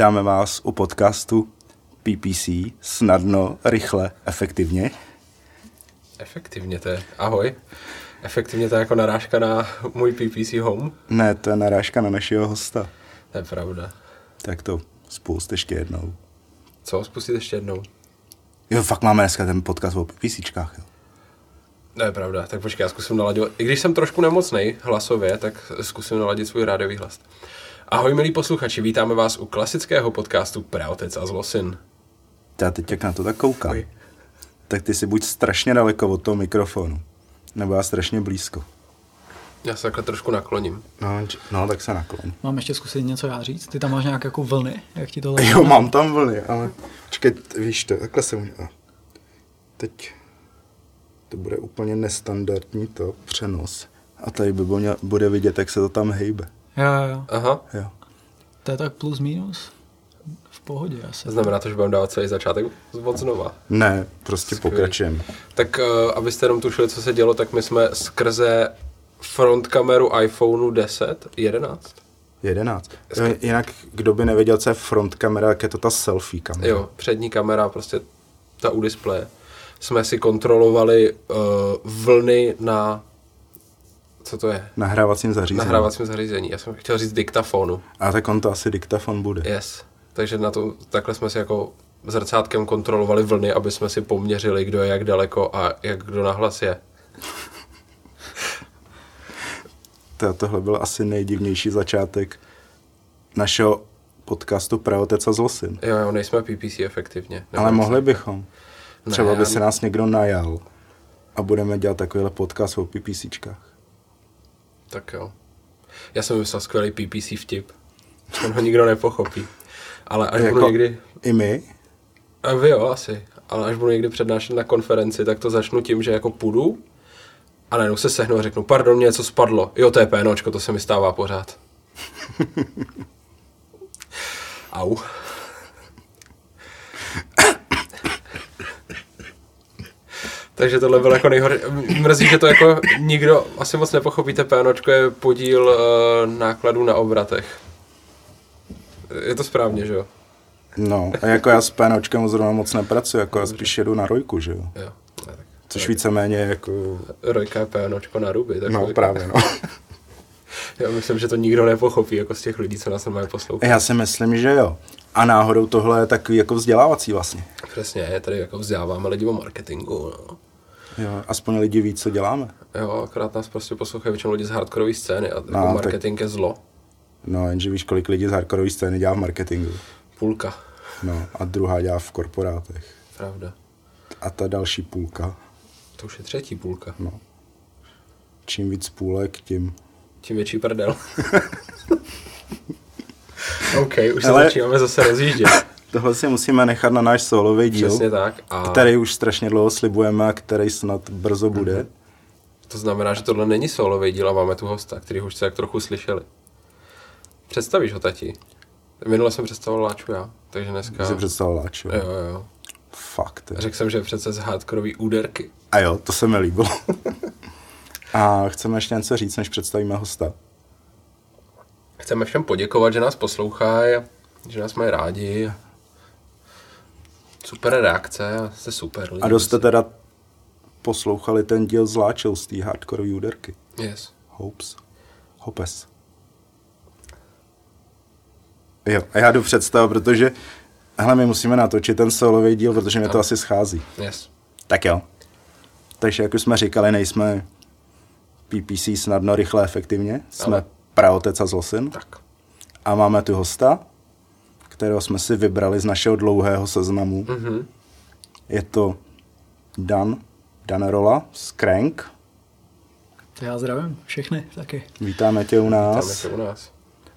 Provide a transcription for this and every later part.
Vítáme vás u podcastu PPC snadno, rychle, efektivně. Efektivně to je. Ahoj. Efektivně to je jako narážka na můj PPC home. Ne, to je narážka na našeho hosta. To je pravda. Tak to spust ještě jednou. Co? Spustit ještě jednou? Jo, fakt máme dneska ten podcast o PPCčkách, jo. To je pravda. Tak počkej, já zkusím naladit. I když jsem trošku nemocný hlasově, tak zkusím naladit svůj rádiový hlas. Ahoj milí posluchači, vítáme vás u klasického podcastu Praotec a Zlosin. Já teď jak na to tak koukám. Oj. Tak ty si buď strašně daleko od toho mikrofonu, nebo já strašně blízko. Já se takhle trošku nakloním. No, no tak se nakloň. Mám ještě zkusit něco já říct? Ty tam máš nějak jako vlny, jak ti to Jo, mám tam vlny, ale počkej, víš to, takhle se udělá. Teď to bude úplně nestandardní to přenos. A tady by bylo- bude vidět, jak se to tam hejbe. Jo, jo. Aha. Jo. To je tak plus minus. V pohodě asi. To znamená to, že budeme dávat celý začátek od znova. Ne, prostě pokračujeme. Tak uh, abyste jenom tušili, co se dělo, tak my jsme skrze front kameru iPhoneu 10, 11. 11. Jo, Jinak, kdo by nevěděl, co je front kamera, tak je to ta selfie kamera. Jo, přední kamera, prostě ta u displeje. Jsme si kontrolovali uh, vlny na, co to je? Nahrávacím zařízení. Nahrávacím zařízení. Já jsem chtěl říct diktafonu. A tak on to asi diktafon bude. Yes. Takže na to, takhle jsme si jako zrcátkem kontrolovali vlny, aby jsme si poměřili, kdo je jak daleko a jak kdo nahlas je. To, tohle byl asi nejdivnější začátek našeho podcastu Pravotec a Zlosin. Jo, jo, nejsme PPC efektivně. Ale mohli se. bychom. Ne, Třeba by já- se nás někdo najal a budeme dělat takovýhle podcast o PPCčkách. Tak jo. Já jsem vymyslel skvělý PPC vtip. On ho nikdo nepochopí. Ale až Jako- budu někdy... I my? A vy jo, asi. Ale až budu někdy přednášet na konferenci, tak to začnu tím, že jako půjdu a najednou se sehnu a řeknu, pardon, mě něco spadlo. Jo, to je pénočko, to se mi stává pořád. Au. Takže tohle bylo jako nejhorší. Mrzí, že to jako nikdo asi moc nepochopíte. PNOčko je podíl uh, nákladů na obratech. Je to správně, že jo? No, a jako já s PNOčkem zrovna moc nepracuji, jako já spíš jedu na rojku, že jo? Jo. Ne, tak Což víceméně jako... Rojka je PNOčko na ruby. Tak No, právě, no. Já myslím, že to nikdo nepochopí, jako z těch lidí, co nás mají poslouchat. Já si myslím, že jo. A náhodou tohle je takový jako vzdělávací vlastně. Přesně, tady jako vzděláváme lidi o marketingu. No. Jo, aspoň lidi ví, co děláme. Jo, akorát nás prostě poslouchají většinou lidi z hardcore scény a jako No, tak- marketing je zlo. No, jenže víš, kolik lidí z hardcoreové scény dělá v marketingu. Půlka. No, a druhá dělá v korporátech. Pravda. A ta další půlka. To už je třetí půlka. No. Čím víc půlek, tím... Tím větší prdel. OK, už se Ale- začínáme zase rozjíždět. Tohle si musíme nechat na náš solový díl, Přesně tak. A který už strašně dlouho slibujeme a který snad brzo bude. to znamená, že tohle není solový díl a máme tu hosta, který už se jak trochu slyšeli. Představíš ho, tati? Minule jsem představoval Láču já, takže dneska... Si představoval Láčo. Jo, jo. Fakt. Řekl jsem, že přece z hardcoreový úderky. A jo, to se mi líbilo. a chceme ještě něco říct, než představíme hosta. Chceme všem poděkovat, že nás poslouchají, že nás mají rádi. Super reakce, jste super lidi. A dost jste teda poslouchali ten díl z Láčou z té hardcore úderky. Yes. Hopes. Hopes. Jo, a já jdu představ, protože hele, my musíme natočit ten solový díl, protože mě to asi schází. Yes. Tak jo. Takže jak už jsme říkali, nejsme PPC snadno, rychle, efektivně. Jsme Ano. praotec a zlosin. Tak. A máme tu hosta, kterého jsme si vybrali z našeho dlouhého seznamu. Mhm. Je to Dan, Dan Rola z Crank. Já zdravím všechny taky. Vítáme tě u nás je to u nás.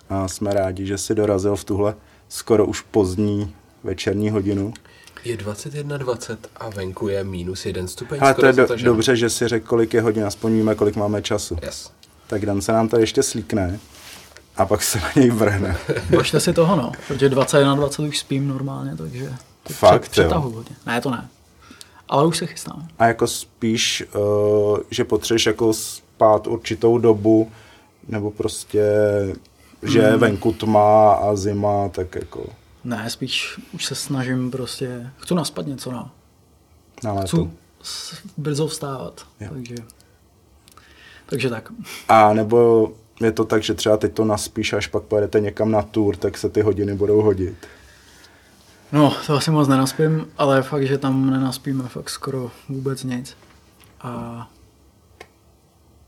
a jsme rádi, že jsi dorazil v tuhle skoro už pozdní večerní hodinu. Je 21.20 a venku je minus jeden stupeň. Ale to je do, dobře, že si řekl, kolik je hodin, aspoň víme, kolik máme času. Yes. Tak Dan se nám tady ještě slíkne a pak se na něj vrhne. Božte si toho, no. Protože 21 20 už spím normálně, takže to Fakt, před, jo? přetahu hodně. Ne, to ne. Ale už se chystám. A jako spíš, uh, že potřebuješ jako spát určitou dobu, nebo prostě že je venku tma a zima, tak jako Ne, spíš už se snažím prostě, chci naspat něco, no. na léto. Chci brzo vstávat, Jo. takže, takže tak. A nebo je to tak, že třeba teď to naspíš, až pak pojedete někam na tour, tak se ty hodiny budou hodit. No, to asi moc nenaspím, ale fakt, že tam nenaspíme fakt skoro vůbec nic. A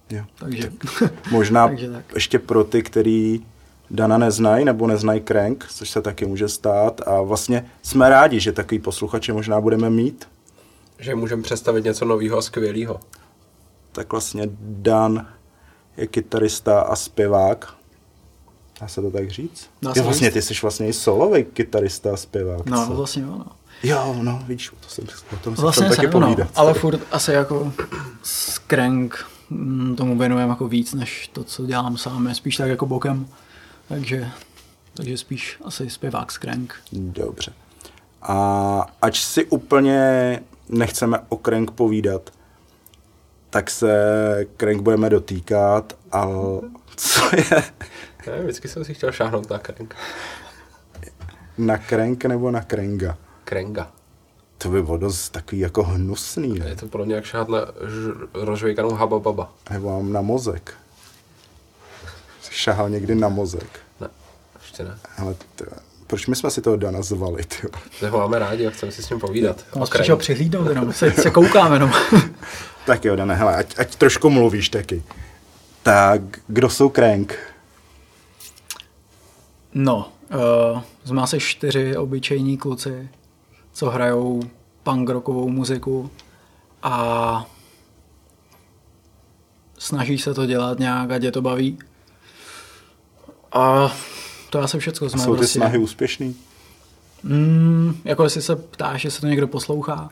Jo. takže, Možná Takže tak. ještě pro ty, který Dana neznají nebo neznají Crank, což se taky může stát. A vlastně jsme rádi, že takový posluchače možná budeme mít. Že můžeme představit něco nového a skvělého. Tak vlastně Dan je kytarista a zpěvák. Dá se to tak říct? Dá jo, vlastně ty jsi vlastně i solový kytarista a zpěvák. no co? vlastně jo, no. Jo, no, víš, to jsem, o tom jsem Vlastně chtěl taky jsem, no, povídat. ale furt asi jako skrank mm, tomu věnujem jako víc, než to, co dělám sám, je spíš tak jako bokem. Takže, takže spíš asi zpěvák skrank. Dobře. A ač si úplně nechceme o Crank povídat, tak se Crank budeme dotýkat, ale co je Ne, vždycky jsem si chtěl šáhnout na krenk. na Crank nebo na Krenga? Krenga. To by bylo dost takový jako hnusný, Je ne? to pro mě jak šáhat na rozžvejkanou haba baba. Nebo mám na mozek. Jsi šahal někdy na mozek. Ne, ještě ne. Ale t- proč my jsme si toho Dana zvali, tyjo? My ho máme rádi a chceme si s ním povídat. On O nás přišel Crank. přihlídnout jenom, se, se koukáme jenom. Tak jo, Dane, hele, ať, ať trošku mluvíš taky. Tak, kdo jsou Crank? No, uh, jsme asi čtyři obyčejní kluci, co hrajou punk rockovou muziku a snaží se to dělat nějak, ať je to baví. A to je asi všecko. Jsme Jsou ty prostě, snahy úspěšný? Mm, jako jestli se ptáš, jestli to někdo poslouchá.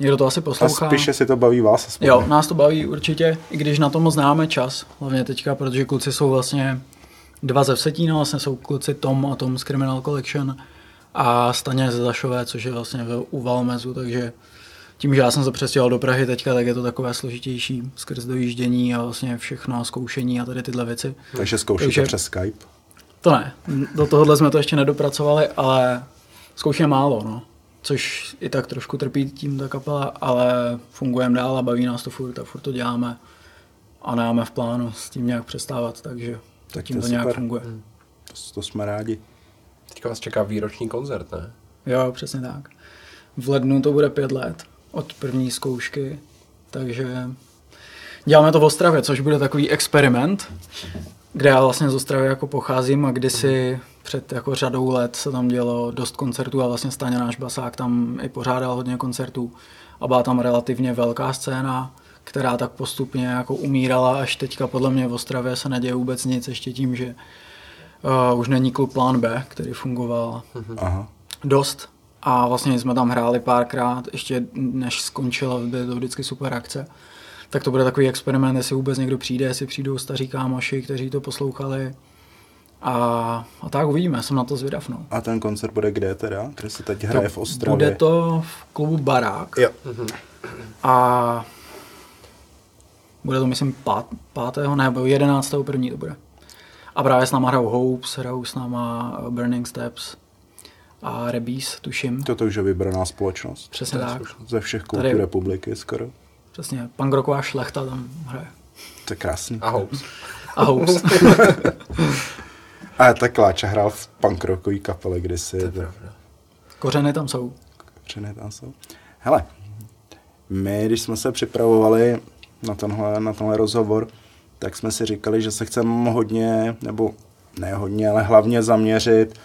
Někdo to asi A poslouchá. spíše si to baví vás aspoň. Jo, nás to baví určitě, i když na to moc známe čas, hlavně teďka, protože kluci jsou vlastně dva ze Vsetína, vlastně jsou kluci Tom a Tom z Criminal Collection a Staně ze Zašové, což je vlastně u Valmezu, takže tím, že já jsem se přestěhoval do Prahy teďka, tak je to takové složitější skrz dojíždění a vlastně všechno a zkoušení a tady tyhle věci. Takže zkoušíte Takže- přes Skype. To ne, do tohohle jsme to ještě nedopracovali, ale zkoušíme málo, no. Což i tak trošku trpí tím ta kapela, ale fungujeme dál a baví nás to furt a furt to děláme. A nemáme v plánu s tím nějak přestávat, takže Tak tím to to, nějak super. funguje. To, to jsme rádi. Teďka vás čeká výroční koncert, ne? Jo, přesně tak. V lednu to bude pět let od první zkoušky, takže děláme to v Ostravě, což bude takový experiment, kde já vlastně z Ostravy jako pocházím a kdysi před jako řadou let se tam dělo dost koncertů a vlastně Staně náš basák tam i pořádal hodně koncertů a byla tam relativně velká scéna, která tak postupně jako umírala, až teďka podle mě v Ostravě se neděje vůbec nic, ještě tím, že uh, už není klub Plán B, který fungoval Aha. dost a vlastně jsme tam hráli párkrát, ještě než skončila, byly to vždycky super akce. Tak to bude takový experiment, jestli vůbec někdo přijde, jestli přijdou staří kámoši, kteří to poslouchali. A, a tak uvidíme, jsem na to zvědav. No. A ten koncert bude kde teda? Kde se teď hraje v Ostravě? Bude to v klubu Barák Jo. a bude to myslím pát, pátého nebo jedenáctého první to bude. A právě s náma hrajou Hopes, hrajou s náma Burning Steps a Rebis, tuším. Toto už je vybraná společnost. Přesně tak. Ze všech koutů Tady- republiky skoro. Přesně, pangroková šlechta tam hraje. To je krásný. A Hopes. A Hopes. A tak Láča hrál v punk rockový kapele kdysi. To Kořeny tam jsou. Kořeny tam jsou. Hele, my, když jsme se připravovali na tenhle, na tenhle rozhovor, tak jsme si říkali, že se chceme hodně, nebo ne hodně, ale hlavně zaměřit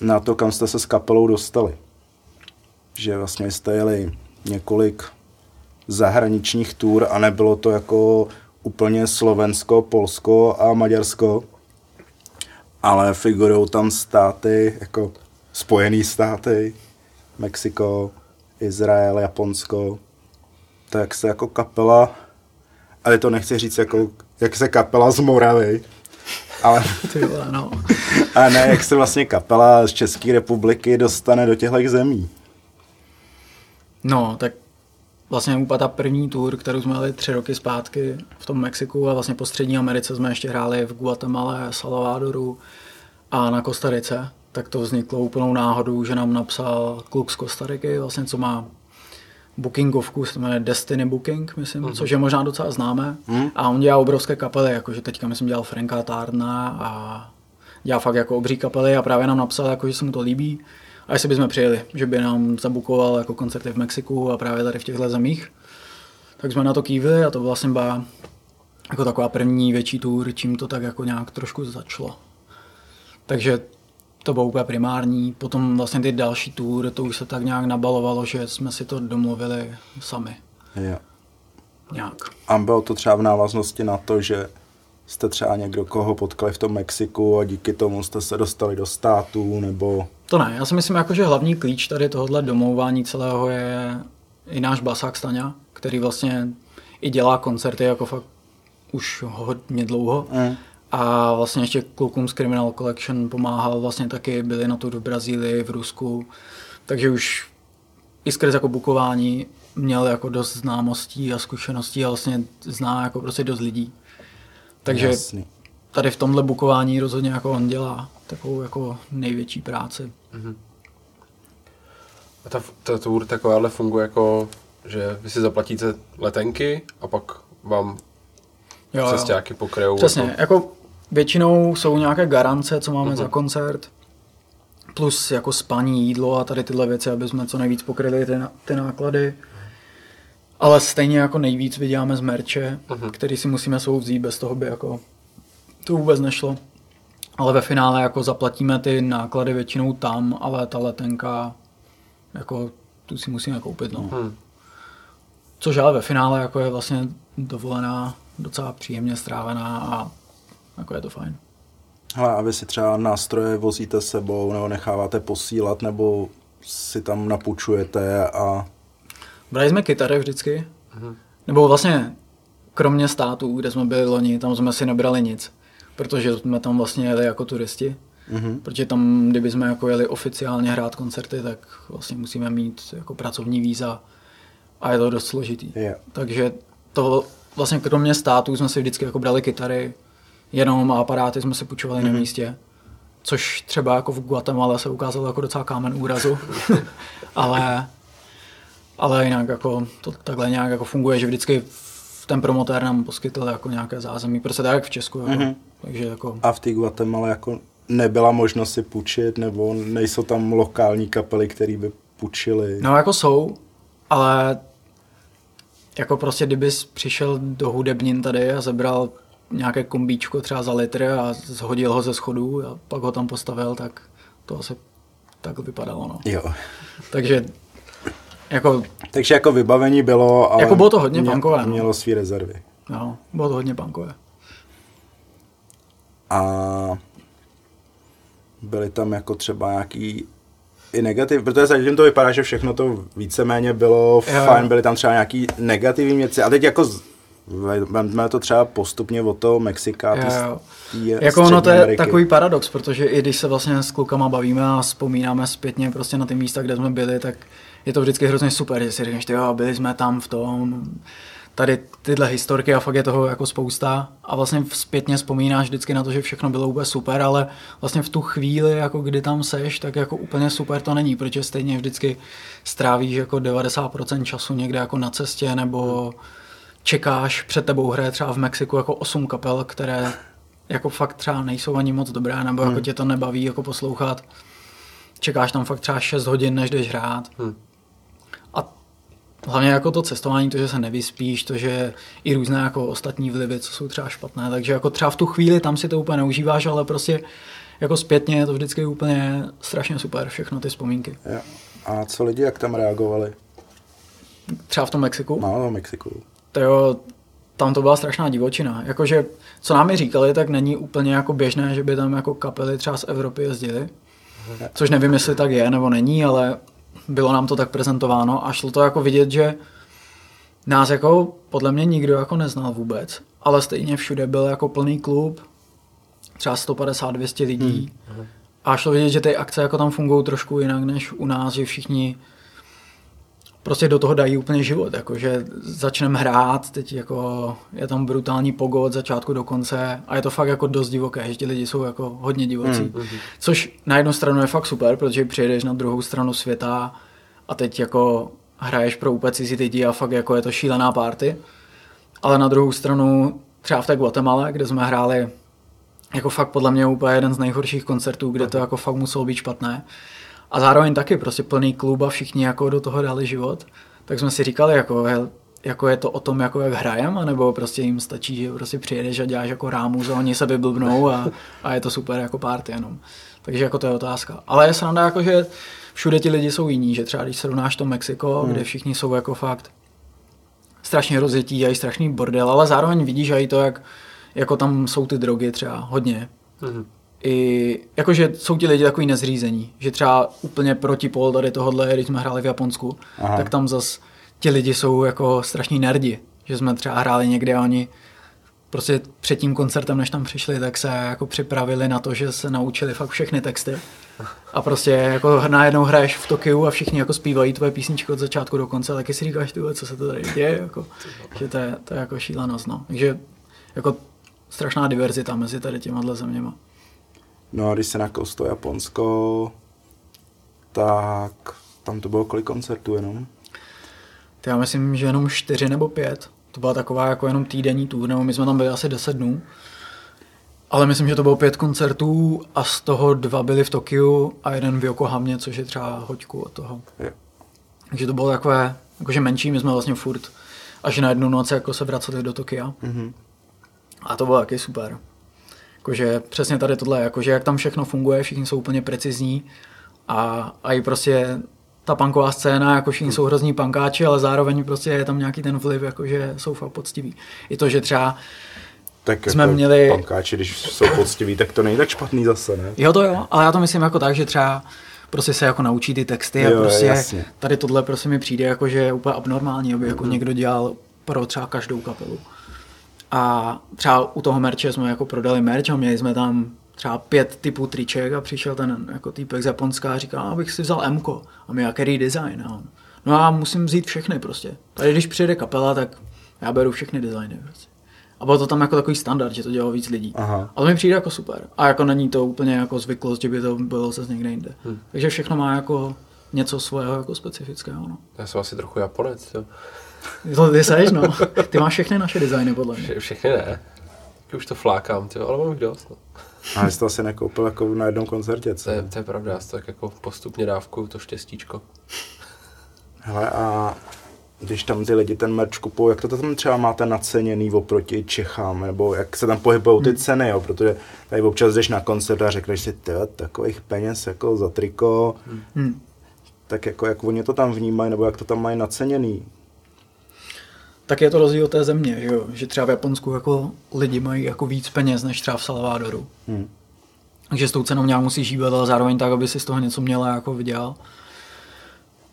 na to, kam jste se s kapelou dostali. Že vlastně jste jeli několik zahraničních tour a nebylo to jako úplně Slovensko, Polsko a Maďarsko, ale figurují tam státy jako Spojené státy, Mexiko, Izrael, Japonsko. Tak se jako kapela, ale to nechci říct jako, jak se kapela z Moravy, ale, Ty vole, no. ale ne, jak se vlastně kapela z České republiky dostane do těchto zemí. No, tak vlastně úplně ta první tour, kterou jsme měli tři roky zpátky v tom Mexiku a vlastně po Střední Americe jsme ještě hráli v Guatemala, Salvadoru a na Kostarice, tak to vzniklo úplnou náhodou, že nám napsal kluk z Kostariky, vlastně co má bookingovku, se to jmenuje Destiny Booking, myslím, mm-hmm. což je možná docela známé. Mm. A on dělá obrovské kapely, jakože teďka myslím dělal Franka Tárna a dělá fakt jako obří kapely a právě nám napsal, jako, že se mu to líbí a jestli bychom přijeli, že by nám zabukoval jako koncerty v Mexiku a právě tady v těchto zemích. Tak jsme na to kývili a to vlastně byla jako taková první větší tour, čím to tak jako nějak trošku začalo. Takže to bylo úplně primární. Potom vlastně ty další tour, to už se tak nějak nabalovalo, že jsme si to domluvili sami. Jo. Nějak. A bylo to třeba v návaznosti na to, že jste třeba někdo, koho potkali v tom Mexiku a díky tomu jste se dostali do států, nebo... To ne, já si myslím, jako, že hlavní klíč tady tohohle domlouvání celého je i náš basák Staňa, který vlastně i dělá koncerty jako fakt už hodně dlouho. Mm. A vlastně ještě klukům z Criminal Collection pomáhal, vlastně taky byli na to v Brazílii, v Rusku, takže už i skrz jako bukování měl jako dost známostí a zkušeností a vlastně zná jako prostě dost lidí. Takže Jasný. tady v tomhle bukování rozhodně jako on dělá takovou jako největší práci. Mm-hmm. A ta, ta tour takováhle funguje jako, že vy si zaplatíte letenky a pak vám jo, cestáky pokryjou. Přesně, jako... jako většinou jsou nějaké garance, co máme mm-hmm. za koncert, plus jako spaní, jídlo a tady tyhle věci, aby jsme co nejvíc pokryli ty, ty náklady. Ale stejně jako nejvíc vyděláme z merče, uh-huh. který si musíme svou vzít, bez toho by jako to vůbec nešlo. Ale ve finále jako zaplatíme ty náklady většinou tam, ale ta letenka jako tu si musíme koupit. No. Uh-huh. Což ale ve finále jako je vlastně dovolená docela příjemně strávená a jako je to fajn. Hele, a vy si třeba nástroje vozíte sebou, nebo necháváte posílat, nebo si tam napůjčujete a Brali jsme kytary vždycky, mm-hmm. nebo vlastně kromě států, kde jsme byli loni, tam jsme si nebrali nic, protože jsme tam vlastně jeli jako turisti. Mm-hmm. Protože tam, kdyby jsme jako jeli oficiálně hrát koncerty, tak vlastně musíme mít jako pracovní víza a je to dost složitý. Yeah. Takže to vlastně kromě států jsme si vždycky jako brali kytary, jenom aparáty jsme si půjčovali mm-hmm. na mhm. místě. Což třeba jako v Guatemala se ukázalo jako docela kámen úrazu. Ale ale jinak jako to takhle nějak jako funguje, že vždycky ten promotér nám poskytl jako nějaké zázemí, prostě tak jak v Česku. Jako, mm-hmm. takže jako... A v té Guatemala jako nebyla možnost si půjčit, nebo nejsou tam lokální kapely, které by půjčily? No jako jsou, ale jako prostě kdybys přišel do hudebnin tady a zebral nějaké kombíčko třeba za litr a zhodil ho ze schodů a pak ho tam postavil, tak to asi tak vypadalo. No. Jo. Takže jako, Takže jako vybavení bylo, ale jako bylo to hodně bankové. No. Mělo svý rezervy. No, bylo to hodně bankové. A byly tam jako třeba nějaký i negativ, protože zatím to vypadá, že všechno to víceméně bylo jo. fajn, byly tam třeba nějaký negativní věci. A teď jako Vezmeme to třeba postupně od toho Mexika, jo, jo. Jako ono to je Ameriky. takový paradox, protože i když se vlastně s klukama bavíme a vzpomínáme zpětně prostě na ty místa, kde jsme byli, tak je to vždycky hrozně super, že si řekneš, jo, byli jsme tam v tom, tady tyhle historky a fakt je toho jako spousta a vlastně zpětně vzpomínáš vždycky na to, že všechno bylo úplně super, ale vlastně v tu chvíli, jako kdy tam seš, tak jako úplně super to není, protože stejně vždycky strávíš jako 90% času někde jako na cestě nebo čekáš, před tebou hraje třeba v Mexiku jako 8 kapel, které jako fakt třeba nejsou ani moc dobré, nebo jako hmm. tě to nebaví jako poslouchat. Čekáš tam fakt třeba 6 hodin, než jdeš hrát. Hmm. Hlavně jako to cestování, to, že se nevyspíš, to, že i různé jako ostatní vlivy, co jsou třeba špatné, takže jako třeba v tu chvíli tam si to úplně neužíváš, ale prostě jako zpětně je to vždycky úplně strašně super, všechno ty vzpomínky. A co lidi, jak tam reagovali? Třeba v tom Mexiku? No, no, Mexiku. To jo, tam to byla strašná divočina. Jakože, co nám mi říkali, tak není úplně jako běžné, že by tam jako kapely třeba z Evropy jezdili. Což nevím, jestli tak je nebo není, ale bylo nám to tak prezentováno a šlo to jako vidět, že nás jako podle mě nikdo jako neznal vůbec, ale stejně všude byl jako plný klub, třeba 150-200 lidí hmm. a šlo vidět, že ty akce jako tam fungují trošku jinak než u nás, že všichni prostě do toho dají úplně život, jakože začneme hrát, teď jako je tam brutální pogod od začátku do konce a je to fakt jako dost divoké, že ti lidi jsou jako hodně divocí, mm. což na jednu stranu je fakt super, protože přijedeš na druhou stranu světa a teď jako hraješ pro úplně cizí lidi a fakt jako je to šílená party, ale na druhou stranu třeba v té Guatemala, kde jsme hráli jako fakt podle mě úplně jeden z nejhorších koncertů, kde to jako fakt muselo být špatné, a zároveň taky prostě plný klub a všichni jako do toho dali život, tak jsme si říkali, jako, jako je to o tom, jako jak hrajem, anebo prostě jim stačí, že prostě přijedeš a děláš jako rámu, že oni se vyblbnou a, a je to super jako party jenom. Takže jako to je otázka. Ale je sranda jako, že všude ti lidi jsou jiní, že třeba když srovnáš to Mexiko, hmm. kde všichni jsou jako fakt strašně rozjetí, dělají strašný bordel, ale zároveň vidíš i to, jak jako tam jsou ty drogy třeba hodně. Hmm i, jakože jsou ti lidi takový nezřízení, že třeba úplně proti pol tady tohohle, když jsme hráli v Japonsku, Aha. tak tam zas ti lidi jsou jako strašní nerdi, že jsme třeba hráli někde a oni prostě před tím koncertem, než tam přišli, tak se jako připravili na to, že se naučili fakt všechny texty. A prostě jako najednou hraješ v Tokiu a všichni jako zpívají tvoje písničky od začátku do konce, taky si říkáš, ty, co se to tady děje, jako, že to je, to je jako šílenost, no. Takže jako strašná diverzita mezi tady těma zeměma. No a když se nakouslo to Japonsko, tak tam to bylo kolik koncertů jenom? To já myslím, že jenom čtyři nebo pět. To byla taková jako jenom týdenní tour, nebo my jsme tam byli asi deset dnů. Ale myslím, že to bylo pět koncertů a z toho dva byly v Tokiu a jeden v Yokohamě, což je třeba hoďku od toho. Je. Takže to bylo takové, jakože menší, my jsme vlastně furt až na jednu noc jako se vraceli do Tokia. Mm-hmm. A to bylo taky super. Jakože přesně tady tohle, jakože jak tam všechno funguje, všichni jsou úplně precizní a, a i prostě ta punková scéna, jako všichni jsou hrozní pankáči, ale zároveň prostě je tam nějaký ten vliv, jakože jsou fakt poctiví. I to, že třeba tak jsme jako měli... Pankáči, když jsou poctiví, tak to není tak špatný zase, ne? Jo, to jo, ale já to myslím jako tak, že třeba prostě se jako naučí ty texty jo, a prostě jasně. tady tohle prostě mi přijde jako, že je úplně abnormální, aby jako mm. někdo dělal pro třeba každou kapelu. A třeba u toho merče jsme jako prodali merch a měli jsme tam třeba pět typů triček a přišel ten jako týpek z Japonska a říkal, abych si vzal Mko a my jaký design. A on, no já musím vzít všechny prostě. Tady když přijde kapela, tak já beru všechny designy. Prostě. A bylo to tam jako takový standard, že to dělalo víc lidí. Aha. Ale mi přijde jako super. A jako není to úplně jako zvyklost, že by to bylo zase někde jinde. Hmm. Takže všechno má jako něco svého jako specifického. No. Já jsem asi trochu Japonec, jo. To ty seš, no. Ty máš všechny naše designy, podle mě. Vše, všechny ne. Už to flákám, tyjo, ale mám jich dost. No. A jsi to asi nekoupil jako na jednom koncertě, co? To je, to je pravda, já tak jako postupně dávku to štěstíčko. Hele, a když tam ty lidi ten merch kupují, jak to tam třeba máte naceněný oproti Čechám, nebo jak se tam pohybují ty hmm. ceny, jo? protože tady občas jdeš na koncert a řekneš si, ty takových peněz jako za triko, hmm. tak jako jak oni to tam vnímají, nebo jak to tam mají naceněný, tak je to rozdíl té země, že, jo? že třeba v Japonsku jako lidi mají jako víc peněz než třeba v Salvadoru. Hmm. Takže s tou cenou nějak musíš žívat, ale zároveň tak, aby si z toho něco měla jako vydělal.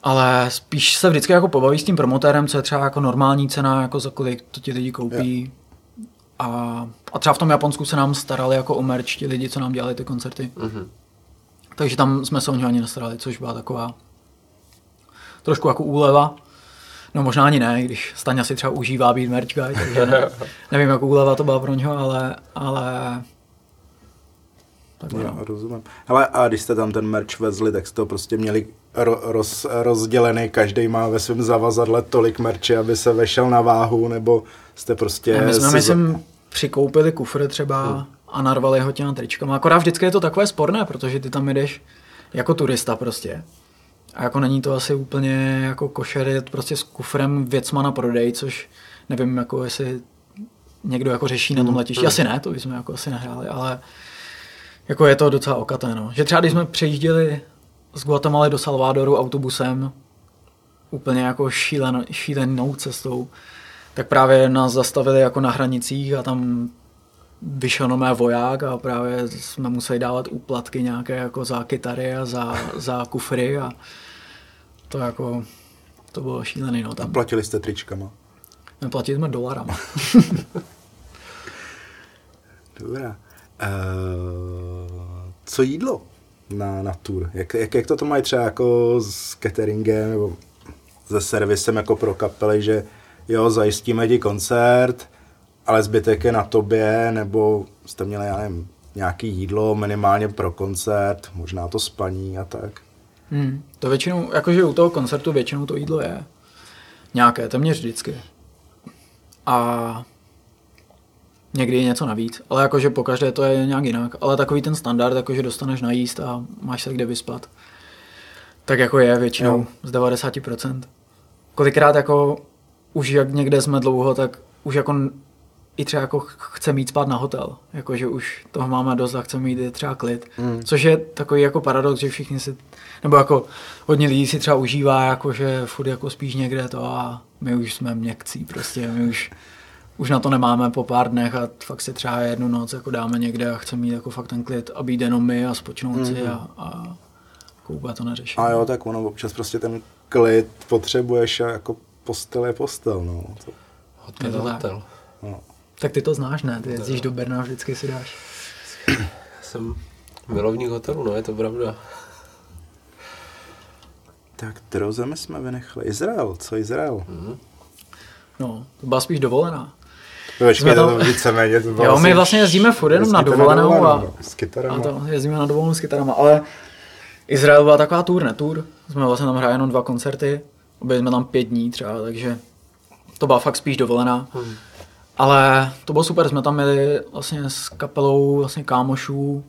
Ale spíš se vždycky jako pobaví s tím promotérem, co je třeba jako normální cena, jako za kolik to ti lidi koupí. Yeah. A, a třeba v tom Japonsku se nám starali jako o merch ti lidi, co nám dělali ty koncerty. Mm-hmm. Takže tam jsme se o něho ani nestarali, což byla taková trošku jako úleva. No možná ani ne, když Staňa si třeba užívá být merch guy, takže ne, nevím, jak úleva to byla pro něho, ale, ale tak no, rozumím. Ale a když jste tam ten merch vezli, tak jste to prostě měli ro, roz, rozdělený, každý má ve svém zavazadle tolik merče, aby se vešel na váhu, nebo jste prostě... Ne, my jsme, myslím, přikoupili kufr třeba hmm. a narvali ho těma tričkama. Akorát vždycky je to takové sporné, protože ty tam jdeš jako turista prostě. A jako není to asi úplně jako košer jet prostě s kufrem věcma na prodej, což nevím, jako jestli někdo jako řeší na tom letišti. Hmm. Asi ne, to bychom jako asi nehráli, ale jako je to docela okaté, no. Že třeba když jsme přejížděli z Guatemala do Salvadoru autobusem, úplně jako šílen, šílenou cestou, tak právě nás zastavili jako na hranicích a tam vyšel mé voják a právě jsme museli dávat úplatky nějaké jako za kytary a za, za kufry a to jako, to bylo šílený. No, tam. A platili jste tričkama? My platili jsme dolarama. Dobrá. Uh, co jídlo na, na tour? Jak, jak, jak to to mají třeba jako s cateringem? Nebo se servisem jako pro kapely, že jo, zajistíme ti koncert, ale zbytek je na tobě, nebo jste měli, já nevím, nějaký jídlo minimálně pro koncert, možná to spaní a tak. Hmm. To většinou, jakože u toho koncertu většinou to jídlo je. Nějaké, téměř vždycky. A někdy je něco navíc, ale jakože po každé to je nějak jinak. Ale takový ten standard, jakože dostaneš najíst a máš se kde vyspat. Tak jako je většinou jo. z 90%. Kolikrát jako už jak někde jsme dlouho, tak už jako i třeba jako chce mít spát na hotel, jakože už toho máme dost a chce mít třeba klid, mm. což je takový jako paradox, že všichni si, nebo jako hodně lidí si třeba užívá, jakože furt jako spíš někde to a my už jsme měkcí prostě, my už, už na to nemáme po pár dnech a fakt si třeba jednu noc jako dáme někde a chceme mít jako fakt ten klid a být jenom my a spočnout mm. si mhm. a, a jako to neřešit. A jo, tak ono občas prostě ten klid potřebuješ a jako postel je postel, no. To... Hotel je hotel. No. Tak ty to znáš, ne? Ty jezdíš do Berna vždycky si dáš. Jsem milovník hotelu, no je to pravda. Tak kterou zemi jsme vynechali? Izrael, co Izrael? Mm-hmm. No, to byla spíš dovolená. Počkej, to, to víceméně to bylo Jo, my vlastně jezdíme furt jenom na dovolenou a, s kytarama. a to, jezdíme na dovolenou s kytarama, ale Izrael byla taková tour, ne tour. Jsme vlastně tam hráli jenom dva koncerty, byli jsme tam pět dní třeba, takže to byla fakt spíš dovolená. Hmm. Ale to bylo super, jsme tam měli vlastně s kapelou vlastně kámošů,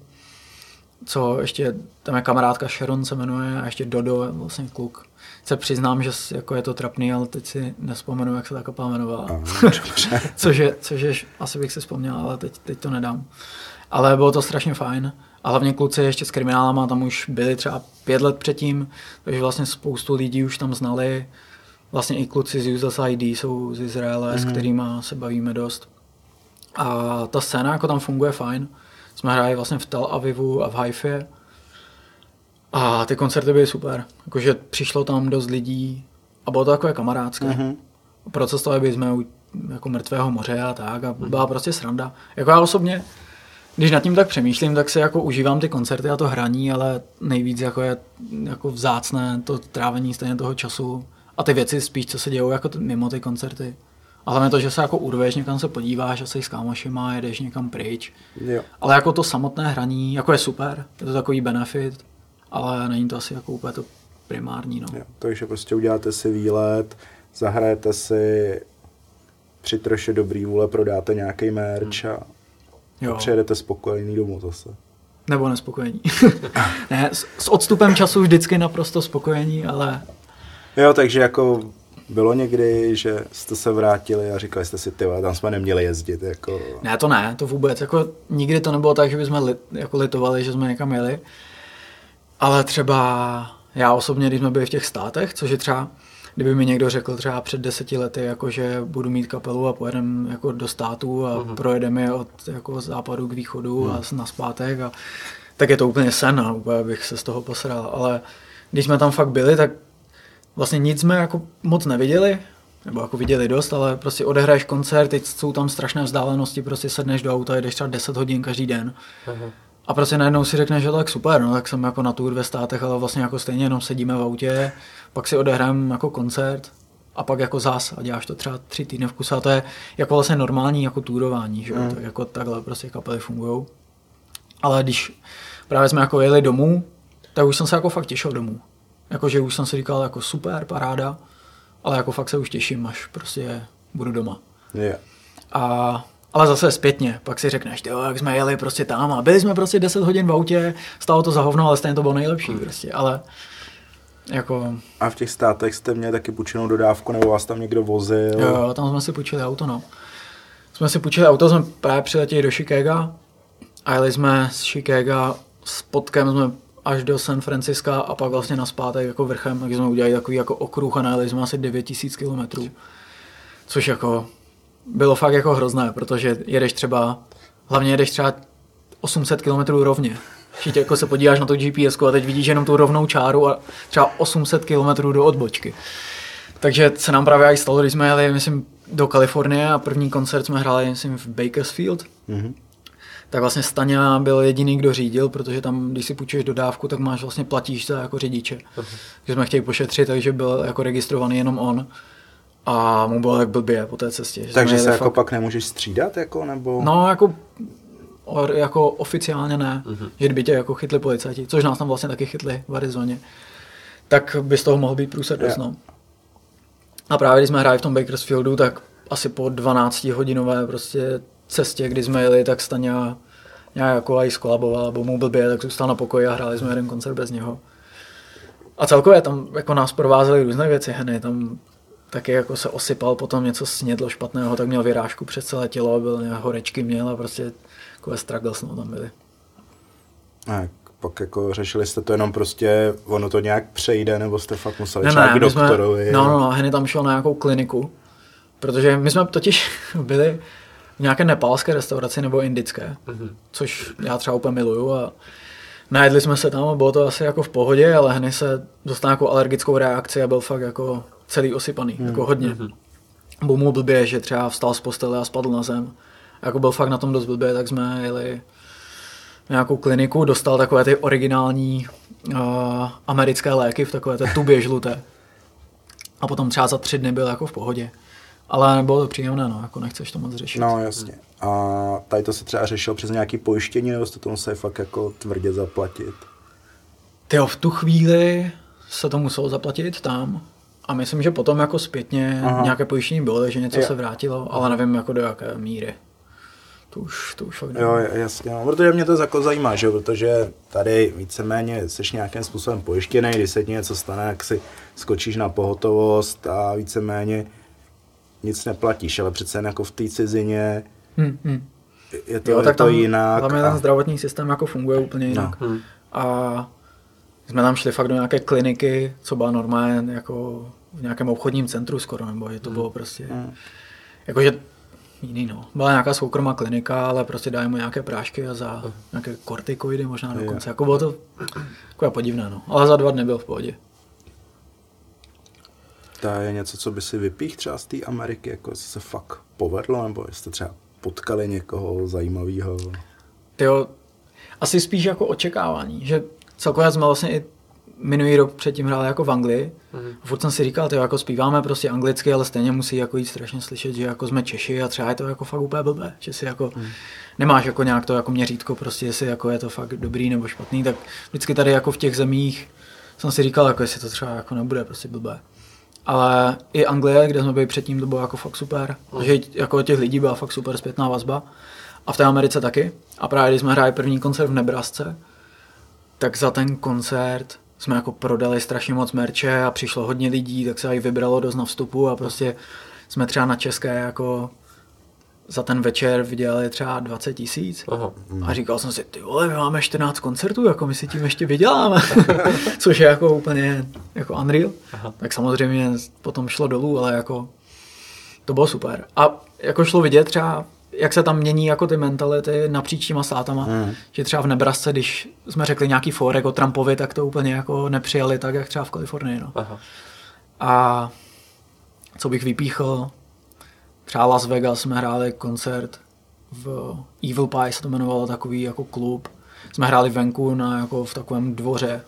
co ještě, tam je kamarádka Sharon se jmenuje a ještě Dodo, vlastně kluk. Se přiznám, že jako je to trapný, ale teď si nespomenu, jak se ta kapela jmenovala. což, je, což je, asi bych si vzpomněl, ale teď, teď to nedám. Ale bylo to strašně fajn. A hlavně kluci ještě s kriminálama tam už byli třeba pět let předtím, takže vlastně spoustu lidí už tam znali vlastně i kluci z Useless ID jsou z Izraele, mm-hmm. s mhm. kterými se bavíme dost. A ta scéna jako tam funguje fajn. Jsme hráli vlastně v Tel Avivu a v Haifě. A ty koncerty byly super. Jakože přišlo tam dost lidí a bylo to takové kamarádské. Mm-hmm. Procestovali jsme u jako mrtvého moře a tak a mhm. byla mm-hmm. prostě sranda. Jako já osobně, když nad tím tak přemýšlím, tak si jako užívám ty koncerty a to hraní, ale nejvíc jako je jako vzácné to trávení stejně toho času a ty věci spíš, co se dějou jako t- mimo ty koncerty. A hlavně to, že se jako urveš, někam se podíváš a jsi s kámošima, jedeš někam pryč. Jo. Ale jako to samotné hraní, jako je super, je to takový benefit, ale není to asi jako úplně to primární. No. Jo, takže prostě uděláte si výlet, zahrajete si při troše dobrý vůle, prodáte nějaký merch hmm. a, jo. a přijedete spokojený domů zase. Nebo nespokojení. ne, s, s odstupem času vždycky naprosto spokojení, ale Jo, takže jako bylo někdy, že jste se vrátili a říkali jste si, ty tam jsme neměli jezdit. Jako... Ne, to ne, to vůbec. Jako, nikdy to nebylo tak, že bychom li, jako litovali, že jsme někam jeli. Ale třeba já osobně, když jsme byli v těch státech, což je třeba, kdyby mi někdo řekl třeba před deseti lety, jako, že budu mít kapelu a pojedeme jako do států a uh-huh. projedeme je od jako západu k východu uh-huh. a mhm. na zpátek, a, tak je to úplně sen a úplně bych se z toho posral. Ale když jsme tam fakt byli, tak vlastně nic jsme jako moc neviděli, nebo jako viděli dost, ale prostě odehraješ koncert, teď jsou tam strašné vzdálenosti, prostě sedneš do auta, jdeš třeba 10 hodin každý den. Uh-huh. A prostě najednou si řekneš, že tak super, no tak jsem jako na tour ve státech, ale vlastně jako stejně jenom sedíme v autě, pak si odehrám jako koncert a pak jako zás a děláš to třeba tři týdny v kuse a to je jako vlastně normální jako tourování, že mm. to jako takhle prostě kapely fungují. Ale když právě jsme jako jeli domů, tak už jsem se jako fakt těšil domů. Jakože už jsem si říkal jako super, paráda, ale jako fakt se už těším, až prostě budu doma. Yeah. A, ale zase zpětně, pak si řekneš, jo, jak jsme jeli prostě tam a byli jsme prostě 10 hodin v autě, stalo to za hovno, ale stejně to bylo nejlepší hmm. prostě, ale jako... A v těch státech jste měli taky půjčenou dodávku, nebo vás tam někdo vozil? Jo, jo, tam jsme si půjčili auto, no. Jsme si půjčili auto, jsme právě přiletěli do Chicaga a jeli jsme z Chicaga s potkem jsme až do San Franciska a pak vlastně na zpátek jako vrchem, takže jsme udělali takový jako okruh a najeli jsme asi 9000 km. Což jako bylo fakt jako hrozné, protože jedeš třeba, hlavně jedeš třeba 800 km rovně. Všichni jako se podíváš na to GPS a teď vidíš jenom tu rovnou čáru a třeba 800 km do odbočky. Takže se nám právě i stalo, když jsme jeli, myslím, do Kalifornie a první koncert jsme hráli, myslím, v Bakersfield. Mm-hmm tak vlastně Staňa byl jediný, kdo řídil, protože tam, když si půjčuješ dodávku, tak máš vlastně platíš za jako řidiče. Že jsme chtěli pošetřit, takže byl jako registrovaný jenom on. A mu bylo tak blbě po té cestě. že Takže se jako fakt- pak nemůžeš střídat, jako, nebo... No, jako, or, jako oficiálně ne, mm-hmm. že kdyby tě jako chytli policajti, což nás tam vlastně taky chytli v Arizoně, tak by z toho mohl být dost, Jo. no. A právě když jsme hráli v tom Bakersfieldu, tak asi po 12 hodinové prostě cestě, kdy jsme jeli, tak Staňa nějak jako i skolaboval, nebo mu blbě, tak zůstal na pokoji a hráli jsme jeden koncert bez něho. A celkově tam jako nás provázely různé věci, Henny, tam taky jako se osypal, potom něco snědlo špatného, tak měl vyrážku přes celé tělo, byl nějak horečky měl a prostě takové struggles no, tam byly. A pak jako řešili jste to jenom prostě, ono to nějak přejde, nebo jste fakt museli Ne, ne, k my jsme, doktorovi? no, no, no, Henny tam šel na nějakou kliniku, protože my jsme totiž byli v nějaké nepálské restauraci nebo indické, mm-hmm. což já třeba úplně miluju a najedli jsme se tam a bylo to asi jako v pohodě, ale Henny se dostal nějakou alergickou reakci a byl fakt jako celý osypaný, mm. jako hodně. Mm-hmm. Byl mu blbě, že třeba vstal z postele a spadl na zem. A jako byl fakt na tom dost blbě, tak jsme jeli na nějakou kliniku, dostal takové ty originální uh, americké léky v takové té tubě žluté. A potom třeba za tři dny byl jako v pohodě. Ale nebylo to příjemné, no, jako nechceš to moc řešit. No, jasně. A tady to se třeba řešilo přes nějaký pojištění, nebo jste to museli fakt jako tvrdě zaplatit? Tyjo, v tu chvíli se to muselo zaplatit tam. A myslím, že potom jako zpětně Aha. Nějaké pojištění bylo, takže něco Jo. se vrátilo, ale nevím jako do jaké míry. To už, to už fakt Jo, nevím. jasně, no, protože mě to jako zajímá, že jo, protože tady víceméně jsi nějakým způsobem pojištěný, když se ti něco stane, jak si skočíš na pohotovost a víceméně nic neplatíš, ale přece jen jako v té cizině Hm, hm. je to, Jo, je tak to tam jinak. hlavně a- ten zdravotní systém jako funguje úplně jinak. Hmm. A jsme tam šli fakt do nějaké kliniky, co byla normálně jako v nějakém obchodním centru skoro, nebo že to bylo prostě, Hmm. jakože jiný no. Byla nějaká soukromá klinika, ale prostě dají mu nějaké prášky a za nějaké kortikoidy možná dokonce. Jako bylo to takové podivné, no. Ale za dva dny byl v pohodě. To je něco, co by si vypích třeba z té Ameriky, jako jestli se fakt povedlo, nebo jestli třeba potkali někoho zajímavého. Tyjo, asi spíš jako očekávání, že celkově jsme vlastně i minulý rok předtím hráli jako v Anglii. Mm. Furt jsem si říkal, tyjo, jako zpíváme prostě anglicky, ale stejně musí jako jít strašně slyšet, že jako jsme Češi a třeba je to jako fakt úplně blbé, že si jako mm. nemáš jako nějak to jako měřítko, prostě jestli jako je to fakt dobrý nebo špatný, tak vždycky tady jako v těch zemích jsem si říkal, jako jestli to třeba jako nebude prostě blbé. Ale i Anglie, kde jsme byli předtím, to bylo jako fakt super. Že jako těch lidí byla fakt super zpětná vazba. A v té Americe taky. A právě když jsme hráli první koncert v Nebrasce, tak za ten koncert jsme jako prodali strašně moc merče a přišlo hodně lidí, tak se i vybralo dost na vstupu a prostě jsme třeba na české jako za ten večer vydělali třeba 20 tisíc. A říkal jsem si, ty vole, my máme 14 koncertů, jako my si tím ještě vyděláme. Což je jako úplně jako unreal. Aha. Tak samozřejmě potom šlo dolů, ale jako to bylo super. A jako šlo vidět třeba, jak se tam mění jako ty mentality napříč těma státama. Mm. Že třeba v Nebrasce, když jsme řekli nějaký fórek o Trumpovi, tak to úplně jako nepřijali tak, jak třeba v Kalifornii. No. Aha. A co bych vypíchl, třeba Las Vegas jsme hráli koncert v Evil Pie se to jmenovalo takový jako klub. Jsme hráli venku na, jako v takovém dvoře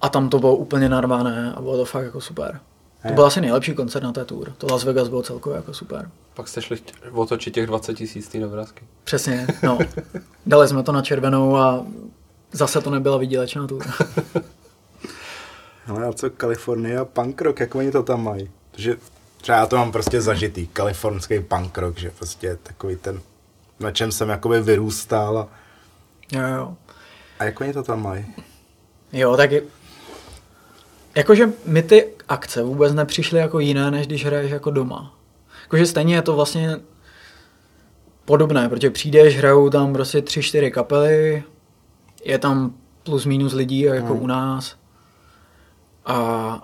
a tam to bylo úplně narvané a bylo to fakt jako super. To byl asi nejlepší koncert na té tour. To Las Vegas bylo celkově jako super. Pak jste šli otočit těch 20 tisíc té obrázky. Přesně, no. Dali jsme to na červenou a zase to nebyla výdělečná tour. Ale a co Kalifornie a punk rock, jak oni to tam mají? Protože třeba já to mám prostě zažitý, kalifornský punk rock, že prostě takový ten, na čem jsem jakoby vyrůstal a, jo, jo. a jak oni to tam mají? Jo, tak je... Jakože my ty akce vůbec nepřišly jako jiné, než když hraješ jako doma. Jakože stejně je to vlastně podobné, protože přijdeš, hrajou tam prostě tři, čtyři kapely, je tam plus minus lidí jako Hmm. u nás. A,